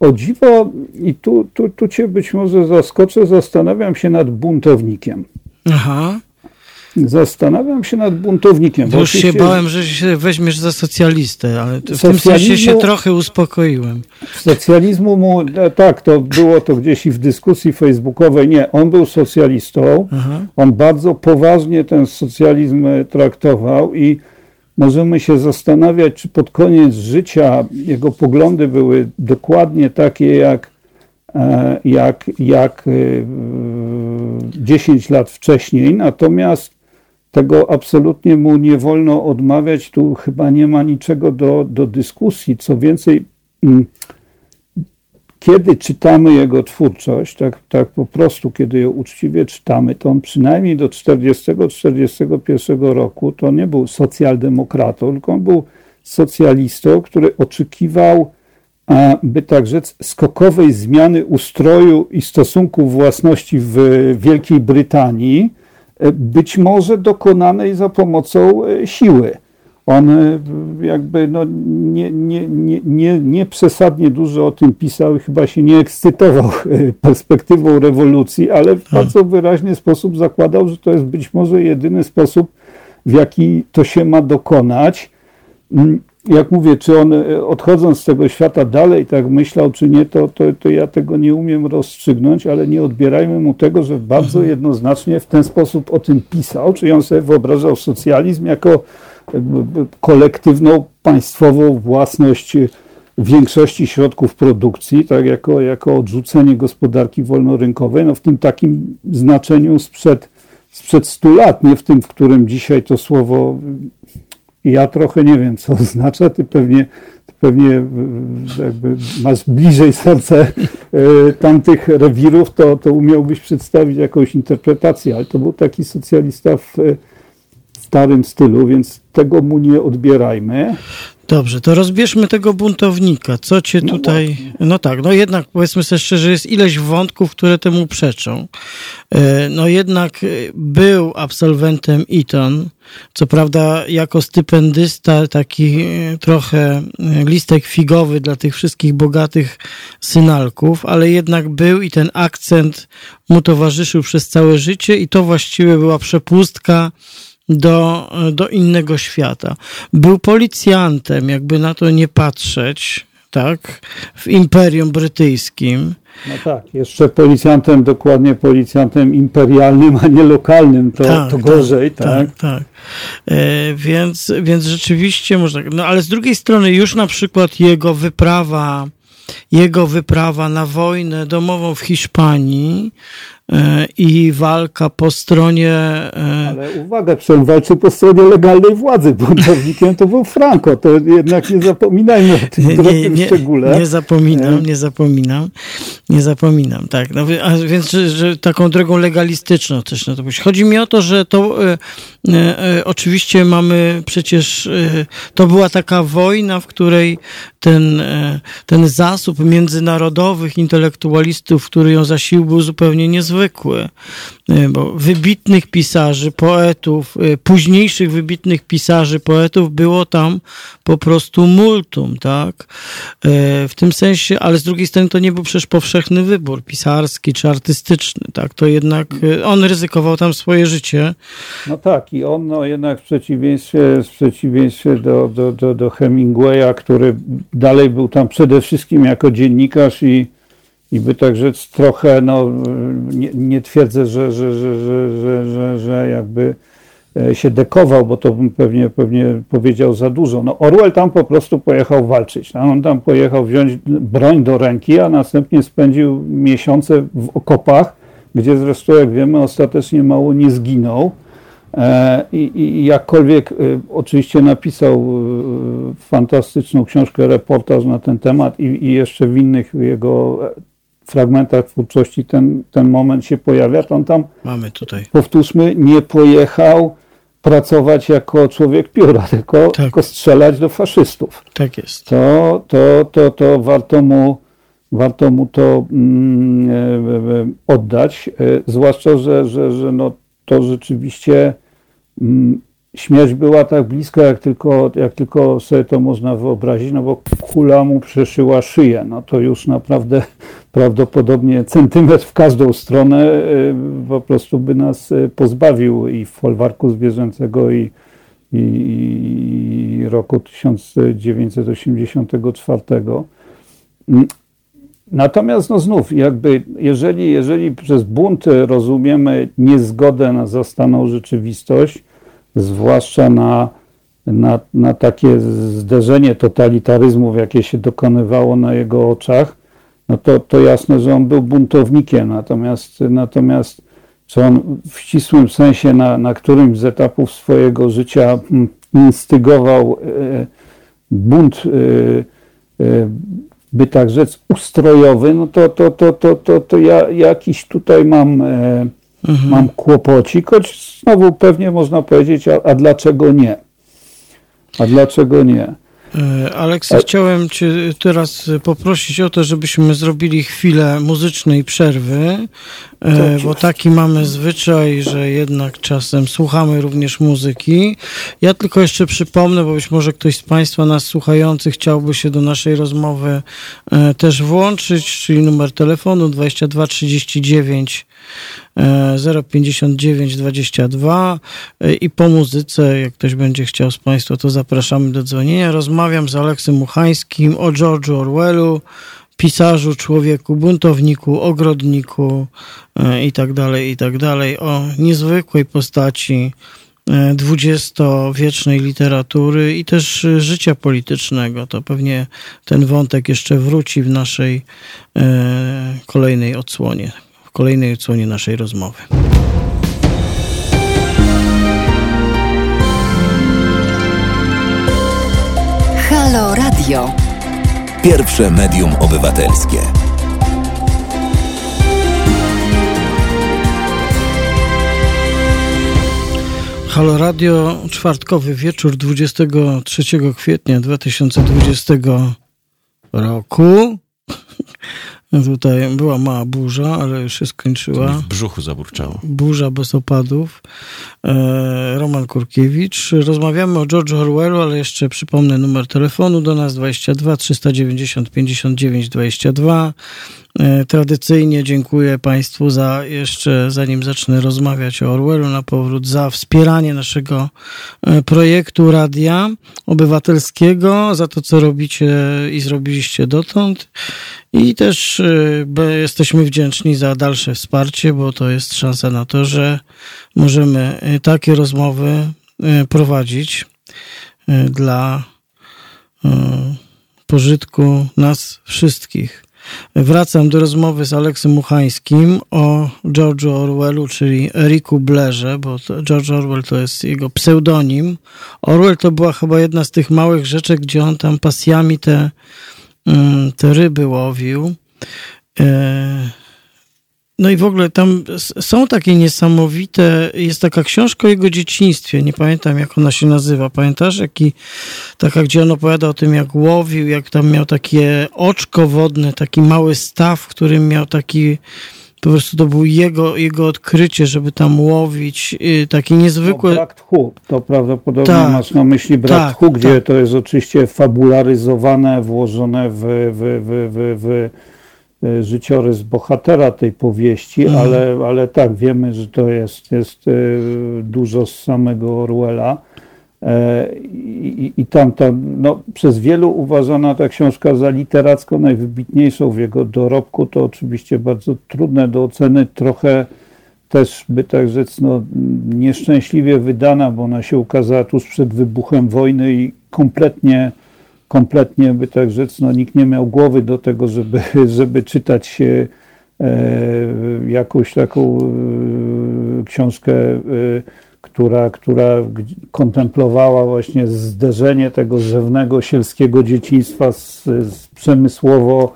[SPEAKER 5] O dziwo, i tu, tu, tu cię być może zaskoczę, zastanawiam się nad buntownikiem. Aha. Zastanawiam się nad buntownikiem.
[SPEAKER 1] Już się bałem, że się weźmiesz za socjalistę, ale w tym sensie się trochę uspokoiłem.
[SPEAKER 5] Socjalizmu mu, e, tak, to było to gdzieś i w dyskusji facebookowej. Nie, on był socjalistą. Aha. On bardzo poważnie ten socjalizm e, traktował i możemy się zastanawiać, czy pod koniec życia jego poglądy były dokładnie takie jak e, jak, jak 10 lat wcześniej, natomiast tego absolutnie mu nie wolno odmawiać. Tu chyba nie ma niczego do, do dyskusji. Co więcej, mm, kiedy czytamy jego twórczość, tak, tak po prostu, kiedy ją uczciwie czytamy, to on przynajmniej do 40-41 roku to nie był socjaldemokratą, tylko on był socjalistą, który oczekiwał, by tak rzec, skokowej zmiany ustroju i stosunków własności w Wielkiej Brytanii E, być może dokonanej za pomocą e, siły. On e, jakby no nie, nie, nie, nie, nie przesadnie dużo o tym pisał i chyba się nie ekscytował perspektywą rewolucji, ale w bardzo wyraźny sposób zakładał, że to jest być może jedyny sposób, w jaki to się ma dokonać. Jak mówię, czy on e, odchodząc z tego świata dalej tak myślał, czy nie, to, to, to ja tego nie umiem rozstrzygnąć, ale nie odbierajmy mu tego, że bardzo mhm. jednoznacznie w ten sposób o tym pisał, czyli on sobie wyobrażał socjalizm jako kolektywną, państwową własność większości środków produkcji, tak jako, jako odrzucenie gospodarki wolnorynkowej, no w tym takim znaczeniu sprzed, sprzed 100 lat, nie w tym, w którym dzisiaj to słowo ja trochę nie wiem, co [laughs] oznacza. Ty pewnie, ty pewnie masz bliżej serce e, tamtych rewirów, to, to umiałbyś przedstawić jakąś interpretację, ale to był taki socjalista w starym stylu, więc tego mu nie odbierajmy.
[SPEAKER 1] Dobrze, to rozbierzmy tego buntownika. Co cię no tutaj. No, no tak, no jednak powiedzmy sobie szczerze, jest ileś wątków, które temu przeczą. E, no jednak e, był absolwentem Eton. Co prawda, jako stypendysta, taki e, trochę listek figowy dla tych wszystkich bogatych synalków, ale jednak był i ten akcent mu towarzyszył przez całe życie, i to właściwie była przepustka do, do innego świata. Był policjantem, jakby na to nie patrzeć, tak, w Imperium Brytyjskim.
[SPEAKER 5] No tak, jeszcze policjantem, dokładnie policjantem imperialnym, a nie lokalnym, to, tak, to gorzej, tak? Tak, tak. tak.
[SPEAKER 1] E, więc, więc rzeczywiście można, no ale z drugiej strony już na przykład jego wyprawa jego wyprawa na wojnę domową w Hiszpanii i walka po stronie...
[SPEAKER 5] E, Ale uwaga, on walczył po stronie legalnej władzy. Buntownikiem to był Franco. To jednak nie zapominajmy o tym nie, nie,
[SPEAKER 1] nie, szczególe. Nie zapominam, nie zapominam. Nie zapominam, tak. No, a więc że, taką drogą legalistyczną też na to Chodzi mi o to, że to e, e, oczywiście mamy przecież... E, to była taka wojna, w której ten, e, ten zasób międzynarodowych intelektualistów, który ją zasilił, był zupełnie niezwykły niezwykły, e, bo wybitnych pisarzy, poetów, e, późniejszych wybitnych pisarzy, poetów było tam po prostu multum, tak? E, w tym sensie, ale z drugiej strony to nie był przecież powszechny wybór pisarski czy artystyczny, tak? To jednak on ryzykował tam swoje życie.
[SPEAKER 5] No tak, i on no, jednak w przeciwieństwie, w przeciwieństwie do, do, do, do Hemingwaya, który dalej był tam przede wszystkim jako dziennikarz i i by tak rzec trochę, no nie, nie twierdzę, że, że, że, że, że, że, jakby e, się dekował, bo to bym pewnie, pewnie powiedział za dużo. No Orwell tam po prostu pojechał walczyć. No, on tam pojechał wziąć broń do ręki, a następnie spędził miesiące w okopach, gdzie zresztą, jak wiemy, ostatecznie mało nie zginął. E, I, i jakkolwiek e, oczywiście napisał fantastyczną książkę, reportaż na ten temat i, i jeszcze w innych jego fragmentach twórczości ten, ten moment się pojawia, to on tam,
[SPEAKER 1] Mamy tutaj.
[SPEAKER 5] powtórzmy, nie pojechał pracować jako człowiek pióra, tylko, tak. tylko strzelać do faszystów.
[SPEAKER 1] Tak jest.
[SPEAKER 5] To, to, to, to warto mu, warto mu to mm, e, e, oddać, e, zwłaszcza, że, że, że no, to rzeczywiście mm, śmierć była tak blisko, jak tylko, jak tylko sobie to można wyobrazić, no bo kula mu przeszyła szyję. No to już naprawdę prawdopodobnie centymetr w każdą stronę y, po prostu by nas y, pozbawił i folwarku zwierzęcego i, i, i roku 1984. Natomiast no znów, jakby jeżeli, jeżeli przez bunt rozumiemy niezgodę na zastaną rzeczywistość, zwłaszcza na, na, na takie zderzenie totalitaryzmów, jakie się dokonywało na jego oczach, no to, to jasne, że on był buntownikiem. Natomiast, natomiast czy on w ścisłym sensie na, na którymś z etapów swojego życia hmm, instygował e, bunt, e, e, by tak rzec, ustrojowy, no to, to, to, to, to, to ja jakiś tutaj mam mhm. mam kłopocik, choć znowu pewnie można powiedzieć, a, a dlaczego nie? A dlaczego nie?
[SPEAKER 1] E, Aleks, chciałem Cię teraz poprosić o to, żebyśmy zrobili chwilę muzycznej przerwy, e, bo taki mamy zwyczaj, że jednak czasem słuchamy również muzyki. Ja tylko jeszcze przypomnę, bo być może ktoś z Państwa nas słuchających chciałby się do naszej rozmowy e, też włączyć, czyli numer telefonu 2239 059 22 i po muzyce, jak ktoś będzie chciał z Państwa, to zapraszamy do dzwonienia. Rozmawiam z Aleksem Muchańskim o George'u Orwellu, pisarzu, człowieku, buntowniku, ogrodniku e, i tak dalej, i tak dalej, o niezwykłej postaci dwudziestowiecznej literatury i też życia politycznego. To pewnie ten wątek jeszcze wróci w naszej e, kolejnej odsłonie kolejnej odsłonie naszej rozmowy.
[SPEAKER 6] Halo Radio. Pierwsze medium obywatelskie.
[SPEAKER 1] Halo Radio, czwartkowy wieczór 23 kwietnia 2020 roku. Tutaj była mała burza, ale już się skończyła.
[SPEAKER 2] W brzuchu zaburczało.
[SPEAKER 1] Burza bez opadów. E, Roman Kurkiewicz. Rozmawiamy o George Orwellu, ale jeszcze przypomnę numer telefonu do nas 22 390 59 22. E, tradycyjnie dziękuję Państwu za jeszcze, zanim zacznę rozmawiać o Orwellu na powrót, za wspieranie naszego e, projektu Radia Obywatelskiego, za to, co robicie i zrobiliście dotąd. I też e, jesteśmy wdzięczni za dalsze wsparcie, bo to jest szansa na to, że możemy takie rozmowy prowadzić dla pożytku nas wszystkich. Wracam do rozmowy z Aleksem Muchańskim o George'u Orwellu, czyli Eriku Blairze, bo George Orwell to jest jego pseudonim. Orwell to była chyba jedna z tych małych rzeczy, gdzie on tam pasjami te, mm, te ryby łowił. No i w ogóle tam są takie niesamowite, jest taka książka o jego dzieciństwie, nie pamiętam jak ona się nazywa, pamiętasz? Jaki, taka, gdzie on opowiada o tym jak łowił, jak tam miał takie oczko wodne, taki mały staw, w którym miał taki, po prostu to był jego, jego odkrycie, żeby tam łowić, y, taki niezwykły... No,
[SPEAKER 5] brak tchu, to prawdopodobnie tak, masz na myśli brak tak, tchu, gdzie tak. to jest oczywiście fabularyzowane, włożone w, w, w, w, w życiorys bohatera tej powieści, mhm. ale, ale tak, wiemy, że to jest, jest e, dużo z samego Orwella. E, I, i tam, tam no, przez wielu uważana ta książka za literacką najwybitniejszą w jego dorobku. To oczywiście bardzo trudne do oceny, trochę też, by tak rzec, no, nieszczęśliwie wydana, bo ona się ukazała tuż przed wybuchem wojny i kompletnie kompletnie, by tak rzec, no, nikt nie miał głowy do tego, żeby, [laughs] żeby czytać e, jakąś taką e, książkę, e, która, która kontemplowała właśnie zderzenie tego rzewnego sielskiego dzieciństwa z, z przemysłowo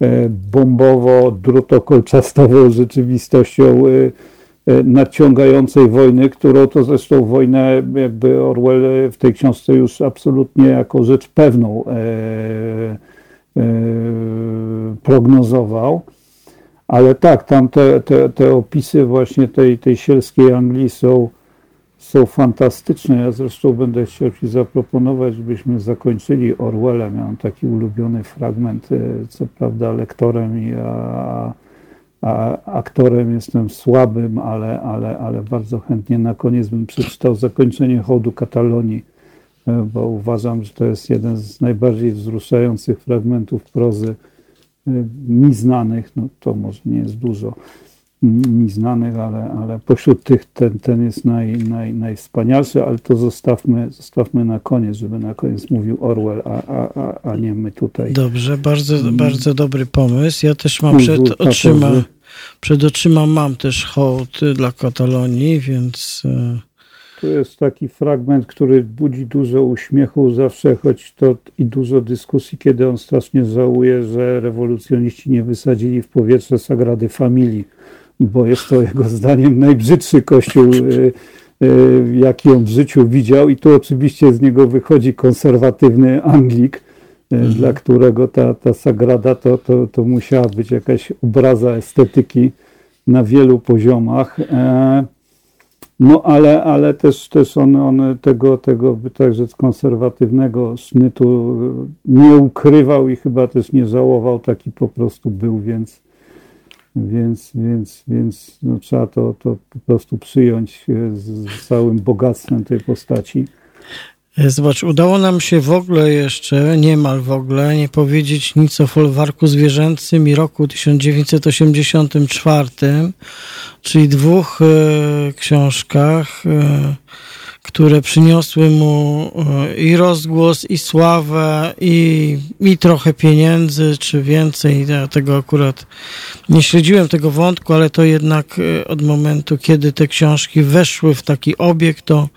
[SPEAKER 5] e, bombowo, drutokolczastową rzeczywistością E, nadciągającej wojny, którą to zresztą wojnę jakby Orwell w tej książce już absolutnie jako rzecz pewną e, prognozował. Ale tak, tam te, te, te opisy właśnie tej, tej sielskiej Anglii są, są fantastyczne. Ja zresztą będę chciał Ci zaproponować, żebyśmy zakończyli Orwella. Miałem taki ulubiony fragment, co prawda lektorem, a, a aktorem jestem słabym, ale, ale, ale bardzo chętnie na koniec bym przeczytał zakończenie hołdu Katalonii, e, bo uważam, że to jest jeden z najbardziej wzruszających fragmentów prozy e, mi znanych, no to może nie jest dużo mi znanych, ale, ale pośród tych ten, ten jest naj, naj, najwspanialszy, ale to zostawmy, zostawmy na koniec, żeby na koniec mówił Orwell, a, a, a, nie my tutaj.
[SPEAKER 1] Dobrze, bardzo, mm. bardzo dobry pomysł. Ja też mam przed oczyma przed oczyma mam też hołd dla Katalonii, więc. E,
[SPEAKER 5] tu jest taki fragment, który budzi dużo uśmiechu zawsze, choć to i dużo dyskusji, kiedy on strasznie żałuje, że rewolucjoniści nie wysadzili w powietrze Sagrady Familii, bo jest to jego zdaniem najbrzydszy kościół, e, e, jaki on w życiu widział i tu oczywiście z niego wychodzi konserwatywny Anglik, mhm. dla którego ta, ta Sagrada to, to, to musiała być jakaś obraza estetyki na wielu poziomach. E, no ale, ale też, też on, on tego, tego także konserwatywnego sznytu nie ukrywał i chyba też nie żałował, taki po prostu był, więc, więc, więc, więc no, trzeba to, to po prostu przyjąć z, z całym bogactwem tej postaci.
[SPEAKER 1] Zobacz, udało nam się w ogóle jeszcze, niemal w ogóle, nie powiedzieć nic o folwarku zwierzęcym i roku 1984, czyli dwóch e, książkach, e, które przyniosły mu e, i rozgłos, i sławę, i, i trochę pieniędzy, czy więcej. Ja tego akurat nie śledziłem tego wątku, ale to jednak e, od momentu, kiedy te książki weszły w taki obieg, to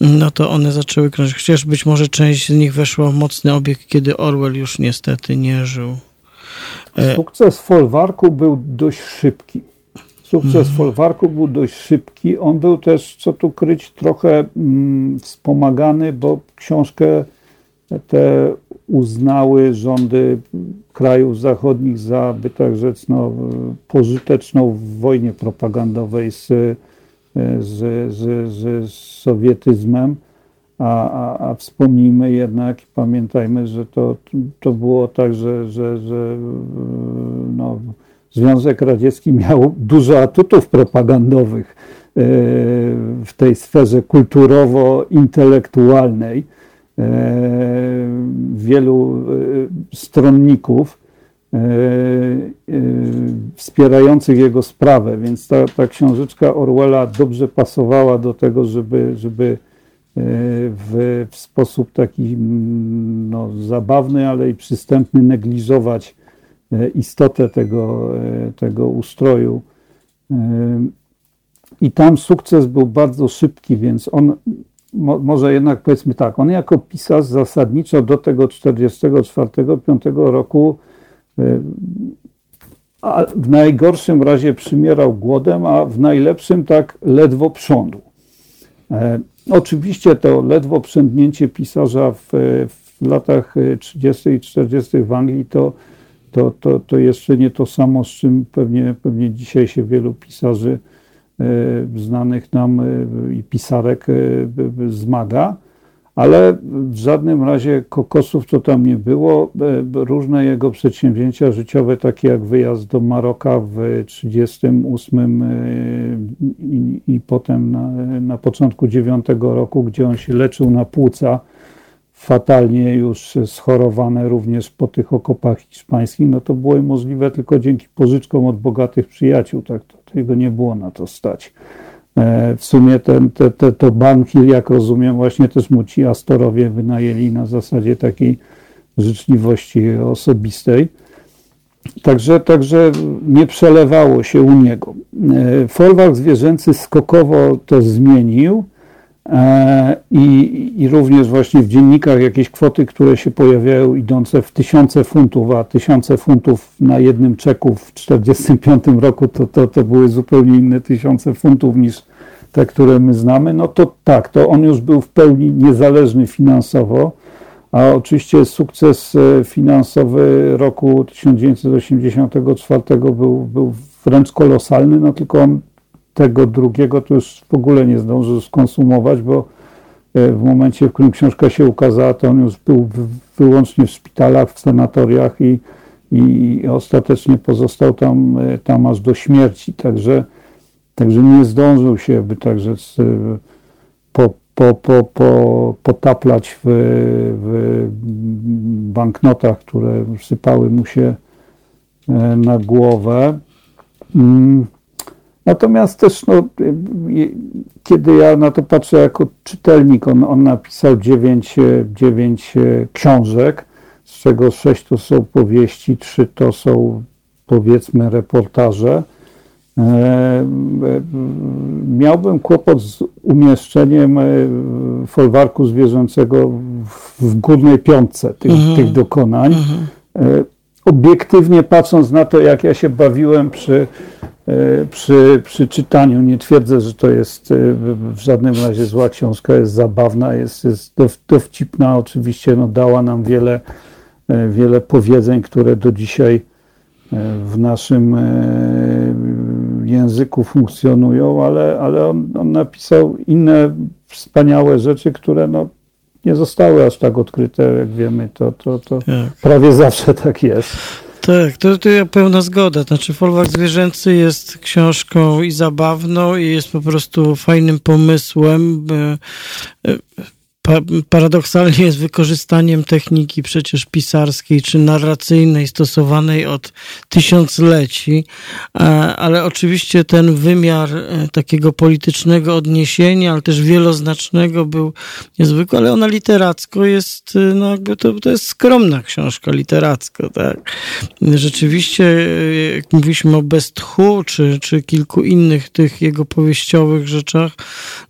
[SPEAKER 1] no to one zaczęły krążyć. Chociaż być może część z nich weszła w mocny obieg, kiedy Orwell już niestety nie żył.
[SPEAKER 5] E, Sukces folwarku był dość szybki. Sukces mm. folwarku był dość szybki. On był też, co tu kryć, trochę mm, wspomagany, bo książkę te uznały rządy krajów zachodnich za, by tak rzec, no, pożyteczną w wojnie propagandowej z z, z, z sowietyzmem. a, a, a wspomnijmy jednak, pamiętajmy, że to, to było tak, że, że, że no, Związek Radziecki miał dużo atutów propagandowych w tej sferze kulturowo-intelektualnej. Wielu stronników wspierających jego sprawę, więc ta, ta książeczka Orwella dobrze pasowała do tego, żeby, żeby w, w sposób taki no, zabawny, ale i przystępny negliżować istotę tego, tego ustroju. I tam sukces był bardzo szybki, więc on mo, może jednak powiedzmy tak, on jako pisarz zasadniczo do tego 44-5 roku a w najgorszym razie przymierał głodem, a w najlepszym tak ledwo prządł. Oczywiście to ledwo przędnięcie pisarza w, w latach 30. i 40. w Anglii to, to, to, to jeszcze nie to samo, z czym pewnie, pewnie dzisiaj się wielu pisarzy e, znanych nam e, i pisarek e, zmaga ale w żadnym razie kokosów to tam nie było. Różne jego przedsięwzięcia życiowe, takie jak wyjazd do Maroka w 1938 e, i, i potem na, na początku 9 roku, gdzie on się leczył na płuca, fatalnie już schorowane również po tych okopach hiszpańskich, no to było możliwe tylko dzięki pożyczkom od bogatych przyjaciół. Tak, to, tego nie było na to stać. E, w sumie ten, te, te, to Banhill, jak rozumiem, właśnie też mu ci Astorowie wynajęli na zasadzie takiej życzliwości osobistej. Także, także nie przelewało się u niego. E, folwark zwierzęcy skokowo to zmienił I, I również właśnie w dziennikach jakieś kwoty, które się pojawiają idące w tysiące funtów, a tysiące funtów na jednym czeku w 1945 roku to, to, to były zupełnie inne tysiące funtów niż te, które my znamy, no to tak, to on już był w pełni niezależny finansowo, a oczywiście sukces e, finansowy roku 1984 był, był wręcz kolosalny, no tylko on tego drugiego to już w ogóle nie zdążył skonsumować, bo e, w momencie, w którym książka się ukazała, to on już był wyłącznie w szpitalach, w sanatoriach i, i ostatecznie pozostał tam, e, tam aż do śmierci. Także, także nie zdążył się, by także po, po, po, po, potaplać w, w banknotach, które sypały mu się e, na głowę. Natomiast też, no, kiedy ja na to patrzę jako czytelnik, on, on napisał dziewięć, dziewięć książek, z czego sześć to są powieści, trzy to są powiedzmy reportaże. E, miałbym kłopot z umieszczeniem e, folwarku zwierzęcego w górnej piątce tych, -hmm. tych dokonań. -hmm. Obiektywnie patrząc na to, jak ja się bawiłem przy E, przy, przy czytaniu. Nie twierdzę, że to jest e, w żadnym razie zła książka, jest zabawna, jest, jest dowcipna. Oczywiście no, dała nam wiele, e, wiele powiedzeń, które do dzisiaj w naszym języku funkcjonują, ale, ale on, on napisał inne wspaniałe rzeczy, które no, nie zostały aż tak odkryte, jak wiemy. To, to, to tak. prawie zawsze tak jest.
[SPEAKER 1] Tak, to, to ja pełna zgoda. Znaczy, Folwark Zwierzęcy jest książką i zabawną, i jest po prostu fajnym pomysłem. E, paradoksalnie jest wykorzystaniem techniki przecież pisarskiej czy narracyjnej stosowanej od tysiącleci, ale oczywiście ten wymiar e, takiego politycznego odniesienia, ale też wieloznacznego był niezwykły, ale ona literacko jest, e, no jakby to, to jest skromna książka literacko, tak. Rzeczywiście, e, jak mówiliśmy o Bestchu, czy, czy kilku innych tych jego powieściowych rzeczach,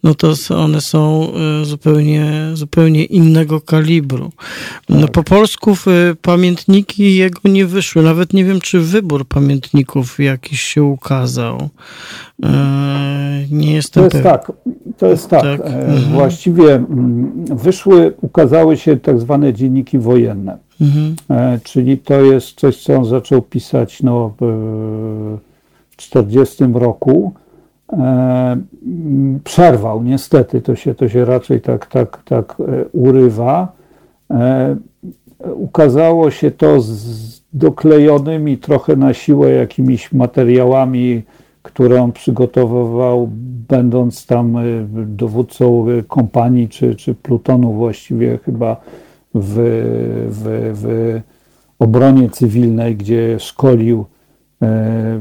[SPEAKER 1] no to one są zupełnie zupełnie innego kalibru. No, tak. po polsku pamiętniki jego nie wyszły. Nawet nie wiem, czy wybór pamiętników jakiś się ukazał. E, nie jestem
[SPEAKER 5] To jest pewien. tak, to jest tak. tak. E, mhm. Właściwie mm, wyszły, ukazały się tak zwane dzienniki wojenne. Mhm. E, czyli to jest coś, co on zaczął pisać no, w 1940 roku przerwał. Niestety to się, to się raczej tak, tak, tak urywa. Ukazało się to z doklejonymi trochę na siłę jakimiś materiałami, które on przygotowywał, będąc tam dowódcą kompanii czy, czy plutonu właściwie chyba w, w, w obronie cywilnej, gdzie szkolił e,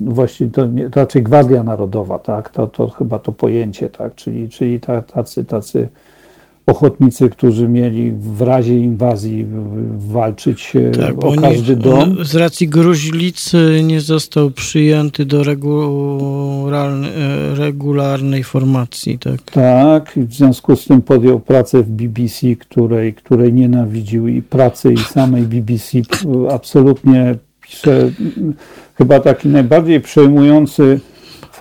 [SPEAKER 5] właśnie to nie, raczej Gwardia Narodowa, tak, to, to chyba to pojęcie, tak, czyli, czyli tacy, tacy ochotnicy, którzy mieli w razie inwazji walczyć tak, o każdy nie, dom.
[SPEAKER 1] Z racji gruźlicy nie został przyjęty do regularnej formacji. Tak,
[SPEAKER 5] tak w związku z tym podjął pracę w BBC, której, której nienawidził i pracy i samej BBC absolutnie pisze chyba taki najbardziej przejmujący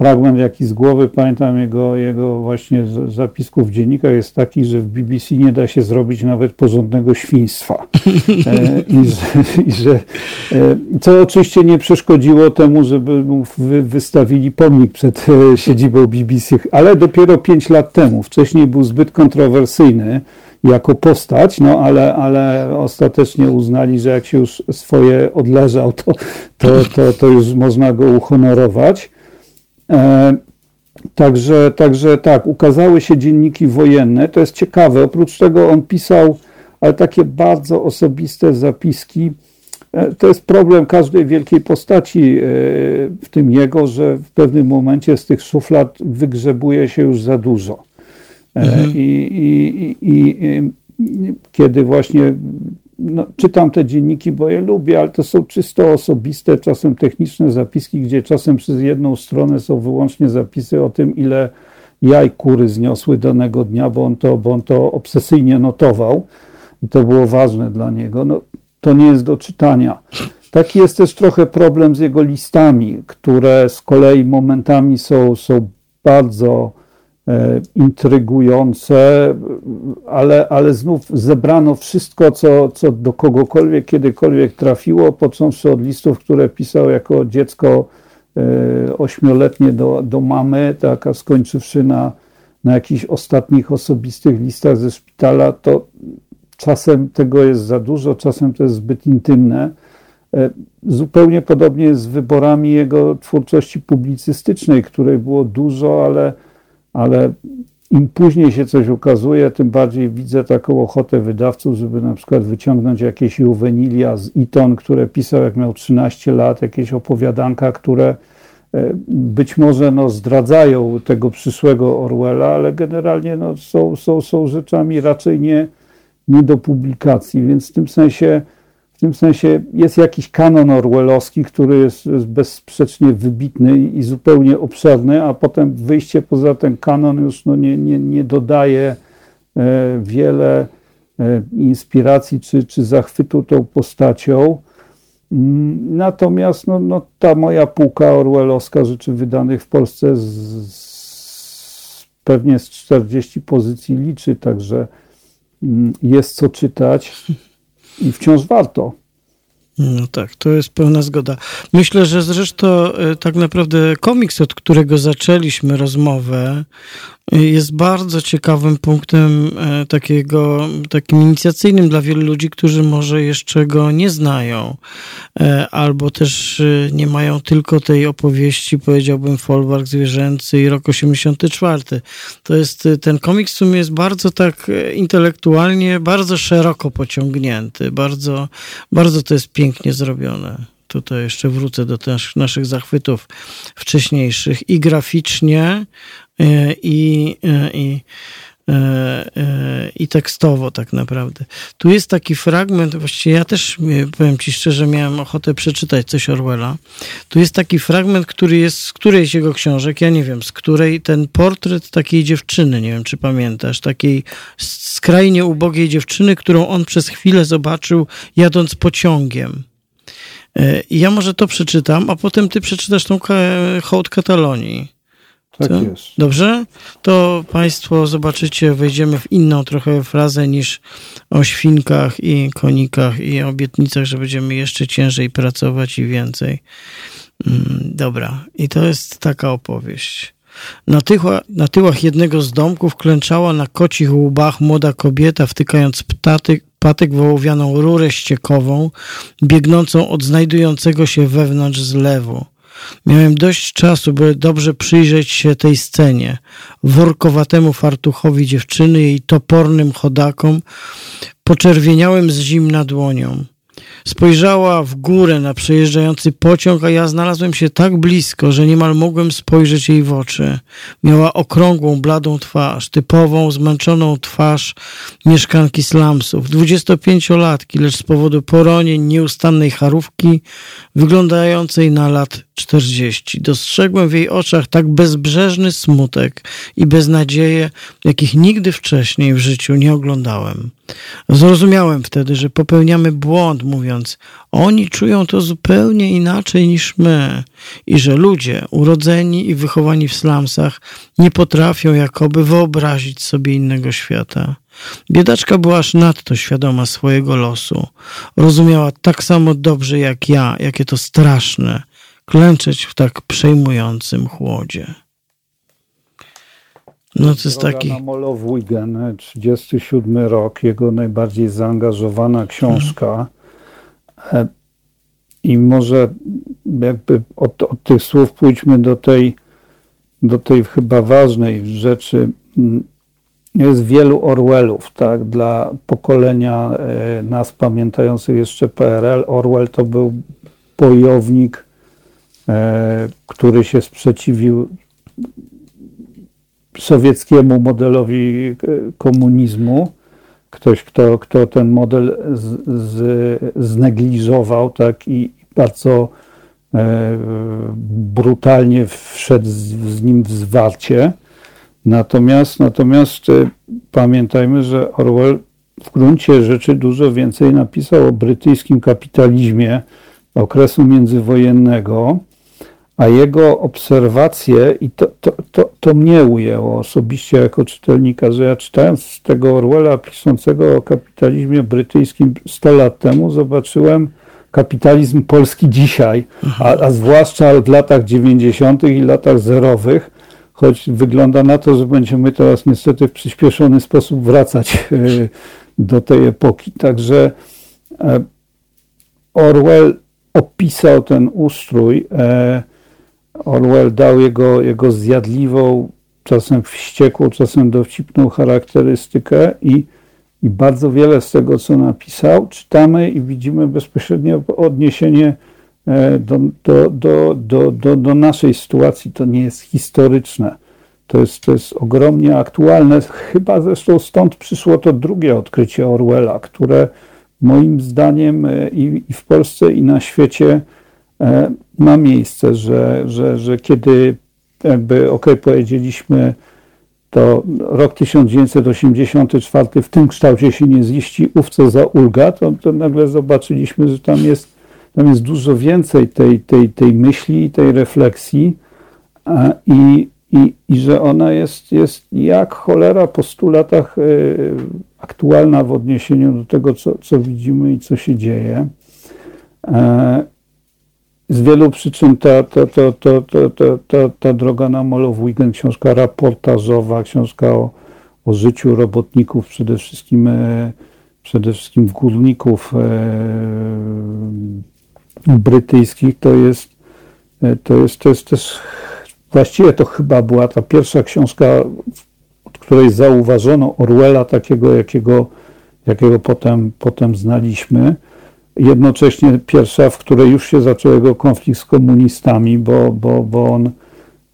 [SPEAKER 5] fragment jaki z głowy pamiętam jego, jego właśnie zapisków w dziennikach jest taki, że w BBC nie da się zrobić nawet porządnego świństwa. [laughs] E, I że, i że, e, co oczywiście nie przeszkodziło temu, żeby mu wystawili pomnik przed e, siedzibą BBC, ale dopiero pięć lat temu. Wcześniej był zbyt kontrowersyjny jako postać, no ale, ale ostatecznie uznali, że jak się już swoje odleżał, to, to, to, to już można go uhonorować. E, także, także tak, ukazały się dzienniki wojenne. To jest ciekawe. Oprócz tego on pisał ale takie bardzo osobiste zapiski. E, to jest problem każdej wielkiej postaci, e, w tym jego, że w pewnym momencie z tych szuflad wygrzebuje się już za dużo. Mhm. I, i, i, I, kiedy właśnie no, czytam te dzienniki, bo je lubię, ale to są czysto osobiste, czasem techniczne zapiski, gdzie czasem przez jedną stronę są wyłącznie zapisy o tym, ile jaj kury zniosły danego dnia, bo on to, bo on to obsesyjnie notował i to było ważne dla niego. No, to nie jest do czytania. Taki jest też trochę problem z jego listami, które z kolei momentami są, są bardzo intrygujące, ale, ale znów zebrano wszystko, co, co do kogokolwiek kiedykolwiek trafiło, począwszy od listów, które pisał jako dziecko e, ośmioletnie do, do mamy, tak, a skończywszy na, na jakichś ostatnich osobistych listach ze szpitala, to czasem tego jest za dużo, czasem to jest zbyt intymne. E, zupełnie podobnie z wyborami jego twórczości publicystycznej, której było dużo, ale ale im później się coś ukazuje, tym bardziej widzę taką ochotę wydawców, żeby na przykład wyciągnąć jakieś juwenilia z Iton, które pisał jak miał 13 lat, jakieś opowiadanka, które e, być może no, zdradzają tego przyszłego Orwella, ale generalnie no, są, są, są rzeczami raczej nie, nie do publikacji, więc w tym sensie w tym sensie jest jakiś kanon orwellowski, który jest, bezsprzecznie wybitny i zupełnie obszerny, a potem wyjście poza ten kanon już no nie, nie, nie dodaje e, wiele e, inspiracji czy, czy zachwytu tą postacią. Mm, natomiast no, no, ta moja półka orwellowska rzeczy wydanych w Polsce z, z, pewnie z 40 pozycji liczy, także mm, jest co czytać i wciąż warto.
[SPEAKER 1] No tak, to jest pełna zgoda. Myślę, że zresztą e, tak naprawdę komiks, od którego zaczęliśmy rozmowę, jest bardzo ciekawym punktem e, takiego, takim inicjacyjnym dla wielu ludzi, którzy może jeszcze go nie znają, e, albo też e, nie mają tylko tej opowieści, powiedziałbym, folwark zwierzęcy i rok 84. To jest, ten komiks w sumie jest bardzo tak intelektualnie, bardzo szeroko pociągnięty, bardzo, bardzo to jest pięknie zrobione. Tutaj jeszcze wrócę do naszych zachwytów wcześniejszych. I graficznie, i, e, i, e, i tekstowo tak naprawdę. Tu jest taki fragment, właściwie ja też powiem Ci szczerze, miałem ochotę przeczytać coś Orwella. Tu jest taki fragment, który jest z którejś jego książek, ja nie wiem, z której ten portret takiej dziewczyny, nie wiem czy pamiętasz, takiej skrajnie ubogiej dziewczyny, którą on przez chwilę zobaczył jadąc pociągiem. E, ja może to przeczytam, a potem ty przeczytasz tą hołd Katalonii.
[SPEAKER 5] Tak Co? jest.
[SPEAKER 1] Dobrze? To Państwo zobaczycie, wejdziemy w inną trochę frazę niż o świnkach i konikach i obietnicach, że będziemy jeszcze ciężej pracować i więcej. Mm, dobra, i to jest taka opowieść. Na, tychła, na tyłach jednego z domków klęczała na kocich łbach młoda kobieta, wtykając ptaty, patyk w ołowianą rurę ściekową, biegnącą od znajdującego się wewnątrz zlewu. Miałem dość czasu, by dobrze przyjrzeć się tej scenie. Workowatemu fartuchowi dziewczyny, jej topornym chodakom, poczerwieniałem z zimna dłonią. Spojrzała w górę na przejeżdżający pociąg, a ja znalazłem się tak blisko, że niemal mogłem spojrzeć jej w oczy. Miała okrągłą, bladą twarz, typową, zmęczoną twarz mieszkanki slumsów, dwudziestopięciolatki, lecz z powodu poronień, nieustannej charówki, wyglądającej na lat czterdzieści. Dostrzegłem w jej oczach tak bezbrzeżny smutek i beznadzieję, jakich nigdy wcześniej w życiu nie oglądałem. Zrozumiałem wtedy, że popełniamy błąd, mówiąc, oni czują to zupełnie inaczej niż my i że ludzie urodzeni i wychowani w slumsach nie potrafią jakoby wyobrazić sobie innego świata. Biedaczka była aż nadto świadoma swojego losu. Rozumiała tak samo dobrze jak ja, jakie to straszne, klęczeć w tak przejmującym chłodzie.
[SPEAKER 5] No to jest taki... Molow-Wigen, 37 rok, jego najbardziej zaangażowana książka. Hmm. I może jakby od, od tych słów pójdźmy do tej, do tej chyba ważnej rzeczy. Jest wielu Orwellów, tak, dla pokolenia e, nas pamiętających jeszcze PRL. Orwell to był bojownik, e, który się sprzeciwił sowieckiemu modelowi e, komunizmu. Ktoś, kto, kto ten model z, z, znegliżował tak, i bardzo e, brutalnie wszedł z, z, nim w zwarcie. Natomiast, natomiast e, pamiętajmy, że Orwell w gruncie rzeczy dużo więcej napisał o brytyjskim kapitalizmie okresu międzywojennego a jego obserwacje, i to, to, to, to mnie ujęło osobiście jako czytelnika, że ja czytając tego Orwella piszącego o kapitalizmie brytyjskim 100 lat temu, zobaczyłem kapitalizm polski dzisiaj, a, a zwłaszcza w latach 90. i latach zerowych, choć wygląda na to, że będziemy teraz niestety w przyspieszony sposób wracać e, do tej epoki. Także e, Orwell opisał ten ustrój. Orwell dał jego, jego zjadliwą, czasem wściekłą, czasem dowcipną charakterystykę i, i bardzo wiele z tego, co napisał, czytamy i widzimy bezpośrednio odniesienie e, do, do, do, do, do, do naszej sytuacji. To nie jest historyczne. To jest, to jest ogromnie aktualne. Chyba zresztą stąd przyszło to drugie odkrycie Orwella, które moim zdaniem e, i, i w Polsce, i na świecie E, ma miejsce, że, że, że kiedy jakby, ok, powiedzieliśmy, to rok 1984 w tym kształcie się nie ziści, ówce za ulga, to, to nagle zobaczyliśmy, że tam jest, tam jest dużo więcej tej, tej, tej myśli, tej refleksji i, i, i że ona jest, jest jak cholera po stu latach e, aktualna w odniesieniu do tego, co, co widzimy i co się dzieje. E, z wielu przyczyn ta, ta, ta, ta, ta, ta, ta, ta droga na Molo w weekend, książka raportażowa, książka o, o życiu robotników, przede wszystkim, e, przede wszystkim górników e, brytyjskich, to jest, e, to jest, to jest też, właściwie to chyba była ta pierwsza książka, od której zauważono Orwella takiego, jakiego, jakiego potem, potem znaliśmy jednocześnie pierwsza, w której już się zaczął jego konflikt z komunistami, bo, bo, bo on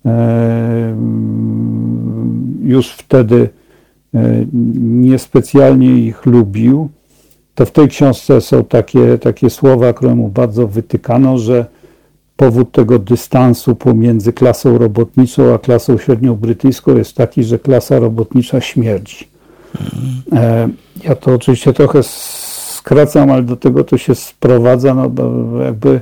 [SPEAKER 5] e, już wtedy e, niespecjalnie ich lubił, to w tej książce są takie, takie słowa, które mu bardzo wytykano, że powód tego dystansu pomiędzy klasą robotniczą a klasą średnią brytyjską jest taki, że klasa robotnicza śmierdzi. E, ja to oczywiście trochę skracam, ale do tego to się sprowadza, no jakby,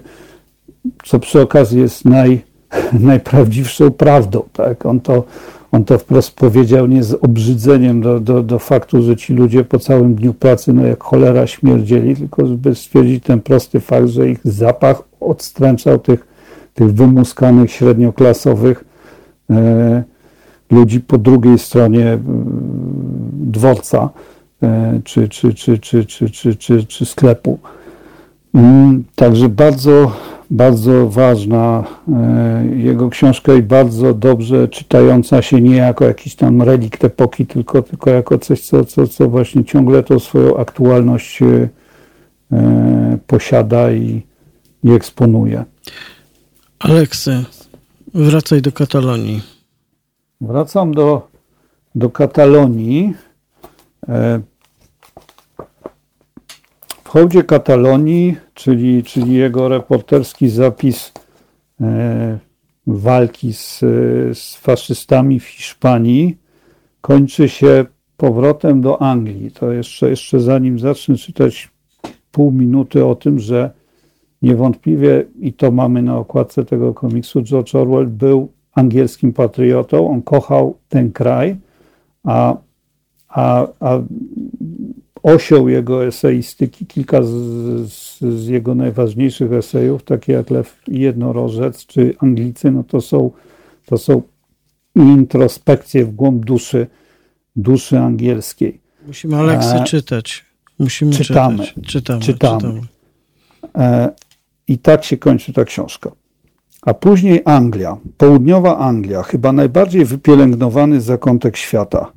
[SPEAKER 5] co przy okazji jest naj, [laughs] najprawdziwszą prawdą, tak? On to, on to wprost powiedział nie z obrzydzeniem do, do, do faktu, że ci ludzie po całym dniu pracy, no jak cholera śmierdzieli, tylko żeby stwierdzić ten prosty fakt, że ich zapach odstręczał tych, tych wymuskanych, średnioklasowych e, ludzi po drugiej stronie e, dworca czy, czy, czy, czy, czy, czy, czy, czy sklepu. Mm, także bardzo, bardzo ważna jego książka i bardzo dobrze czytająca się nie jako jakiś tam relikt epoki, tylko, tylko jako coś, co, co, co właśnie ciągle tą swoją aktualność posiada i, i eksponuje.
[SPEAKER 1] Aleksy, wracaj do Katalonii.
[SPEAKER 5] Wracam do, do Katalonii. E, w hołdzie Katalonii, czyli, czyli jego reporterski zapis e, walki z, z faszystami w Hiszpanii, kończy się powrotem do Anglii. To jeszcze, jeszcze zanim zacznę czytać pół minuty o tym, że niewątpliwie, i to mamy na okładce tego komiksu, George Orwell był angielskim patriotą, on kochał ten kraj, a, a, a osią jego eseistyki, kilka z, z, z, jego najważniejszych esejów, takie jak Lew Jednorożec czy Anglicy, no to są, to są introspekcje w głąb duszy, duszy angielskiej.
[SPEAKER 1] Musimy Aleksy e, czytać. Musimy
[SPEAKER 5] czytamy,
[SPEAKER 1] czytać. Czytamy,
[SPEAKER 5] czytamy. czytamy. E, I tak się kończy ta książka. A później Anglia, południowa Anglia, chyba najbardziej wypielęgnowany zakątek świata.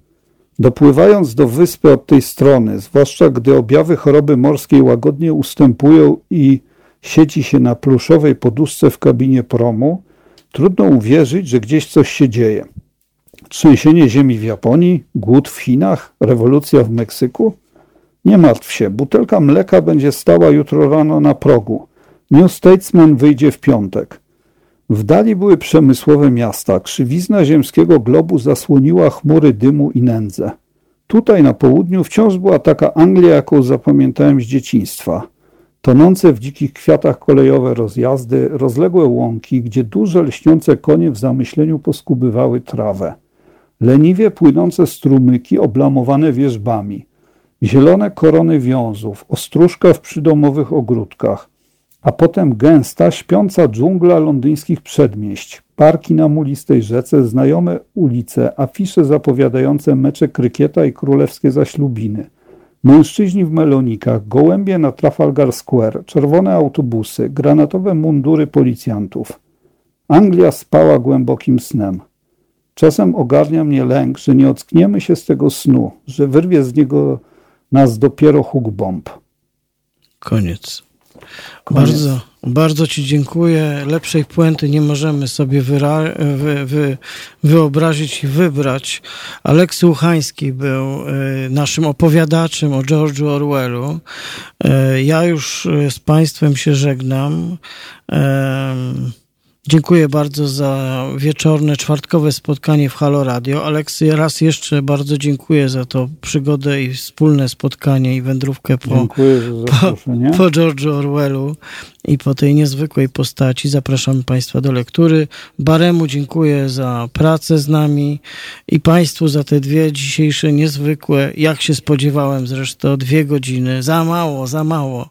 [SPEAKER 5] Dopływając do wyspy od tej strony, zwłaszcza gdy objawy choroby morskiej łagodnie ustępują i siedzi się na pluszowej poduszce w kabinie promu, trudno uwierzyć, że gdzieś coś się dzieje. Trzęsienie ziemi w Japonii, głód w Chinach, rewolucja w Meksyku? Nie martw się, butelka mleka będzie stała jutro rano na progu. New Statesman wyjdzie w piątek. W dali były przemysłowe miasta. Krzywizna ziemskiego globu zasłoniła chmury dymu i nędzę. Tutaj na południu wciąż była taka Anglia, jaką zapamiętałem z dzieciństwa. Tonące w dzikich kwiatach kolejowe rozjazdy, rozległe łąki, gdzie duże lśniące konie w zamyśleniu poskubywały trawę. Leniwie płynące strumyki oblamowane wierzbami. Zielone korony wiązów, ostróżka w przydomowych ogródkach – a potem gęsta, śpiąca dżungla londyńskich przedmieść, parki na mulistej rzece, znajome ulice, afisze zapowiadające mecze krykieta i królewskie zaślubiny, mężczyźni w melonikach, gołębie na Trafalgar Square, czerwone autobusy, granatowe mundury policjantów. Anglia spała głębokim snem. Czasem ogarnia mnie lęk, że nie ockniemy się z tego snu, że wyrwie z niego nas dopiero huk bomb.
[SPEAKER 1] Koniec. Bardzo, bardzo Ci dziękuję. Lepszej puenty nie możemy sobie wy, wy, wyobrazić i wybrać. Aleks Łuchański był y, naszym opowiadaczem o George'u Orwellu. Y, ja już y, z Państwem się żegnam. Dziękuję bardzo za wieczorne, czwartkowe spotkanie w Halo Radio. Aleks, raz jeszcze bardzo dziękuję za to przygodę i wspólne spotkanie i wędrówkę po, po, po George'u Orwellu i po tej niezwykłej postaci. Zapraszam Państwa do lektury. Baremu dziękuję za pracę z nami i Państwu za te dwie dzisiejsze niezwykłe, jak się spodziewałem zresztą, dwie godziny. Za mało, za mało.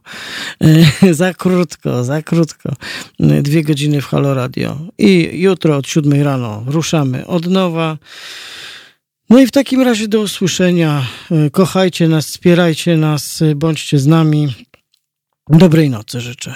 [SPEAKER 1] [laughs] za krótko, za krótko. Dwie godziny w Halo Radio. I jutro od siódmej rano ruszamy od nowa. No i w takim razie do usłyszenia. Kochajcie nas, wspierajcie nas, bądźcie z nami. Dobrej nocy życzę.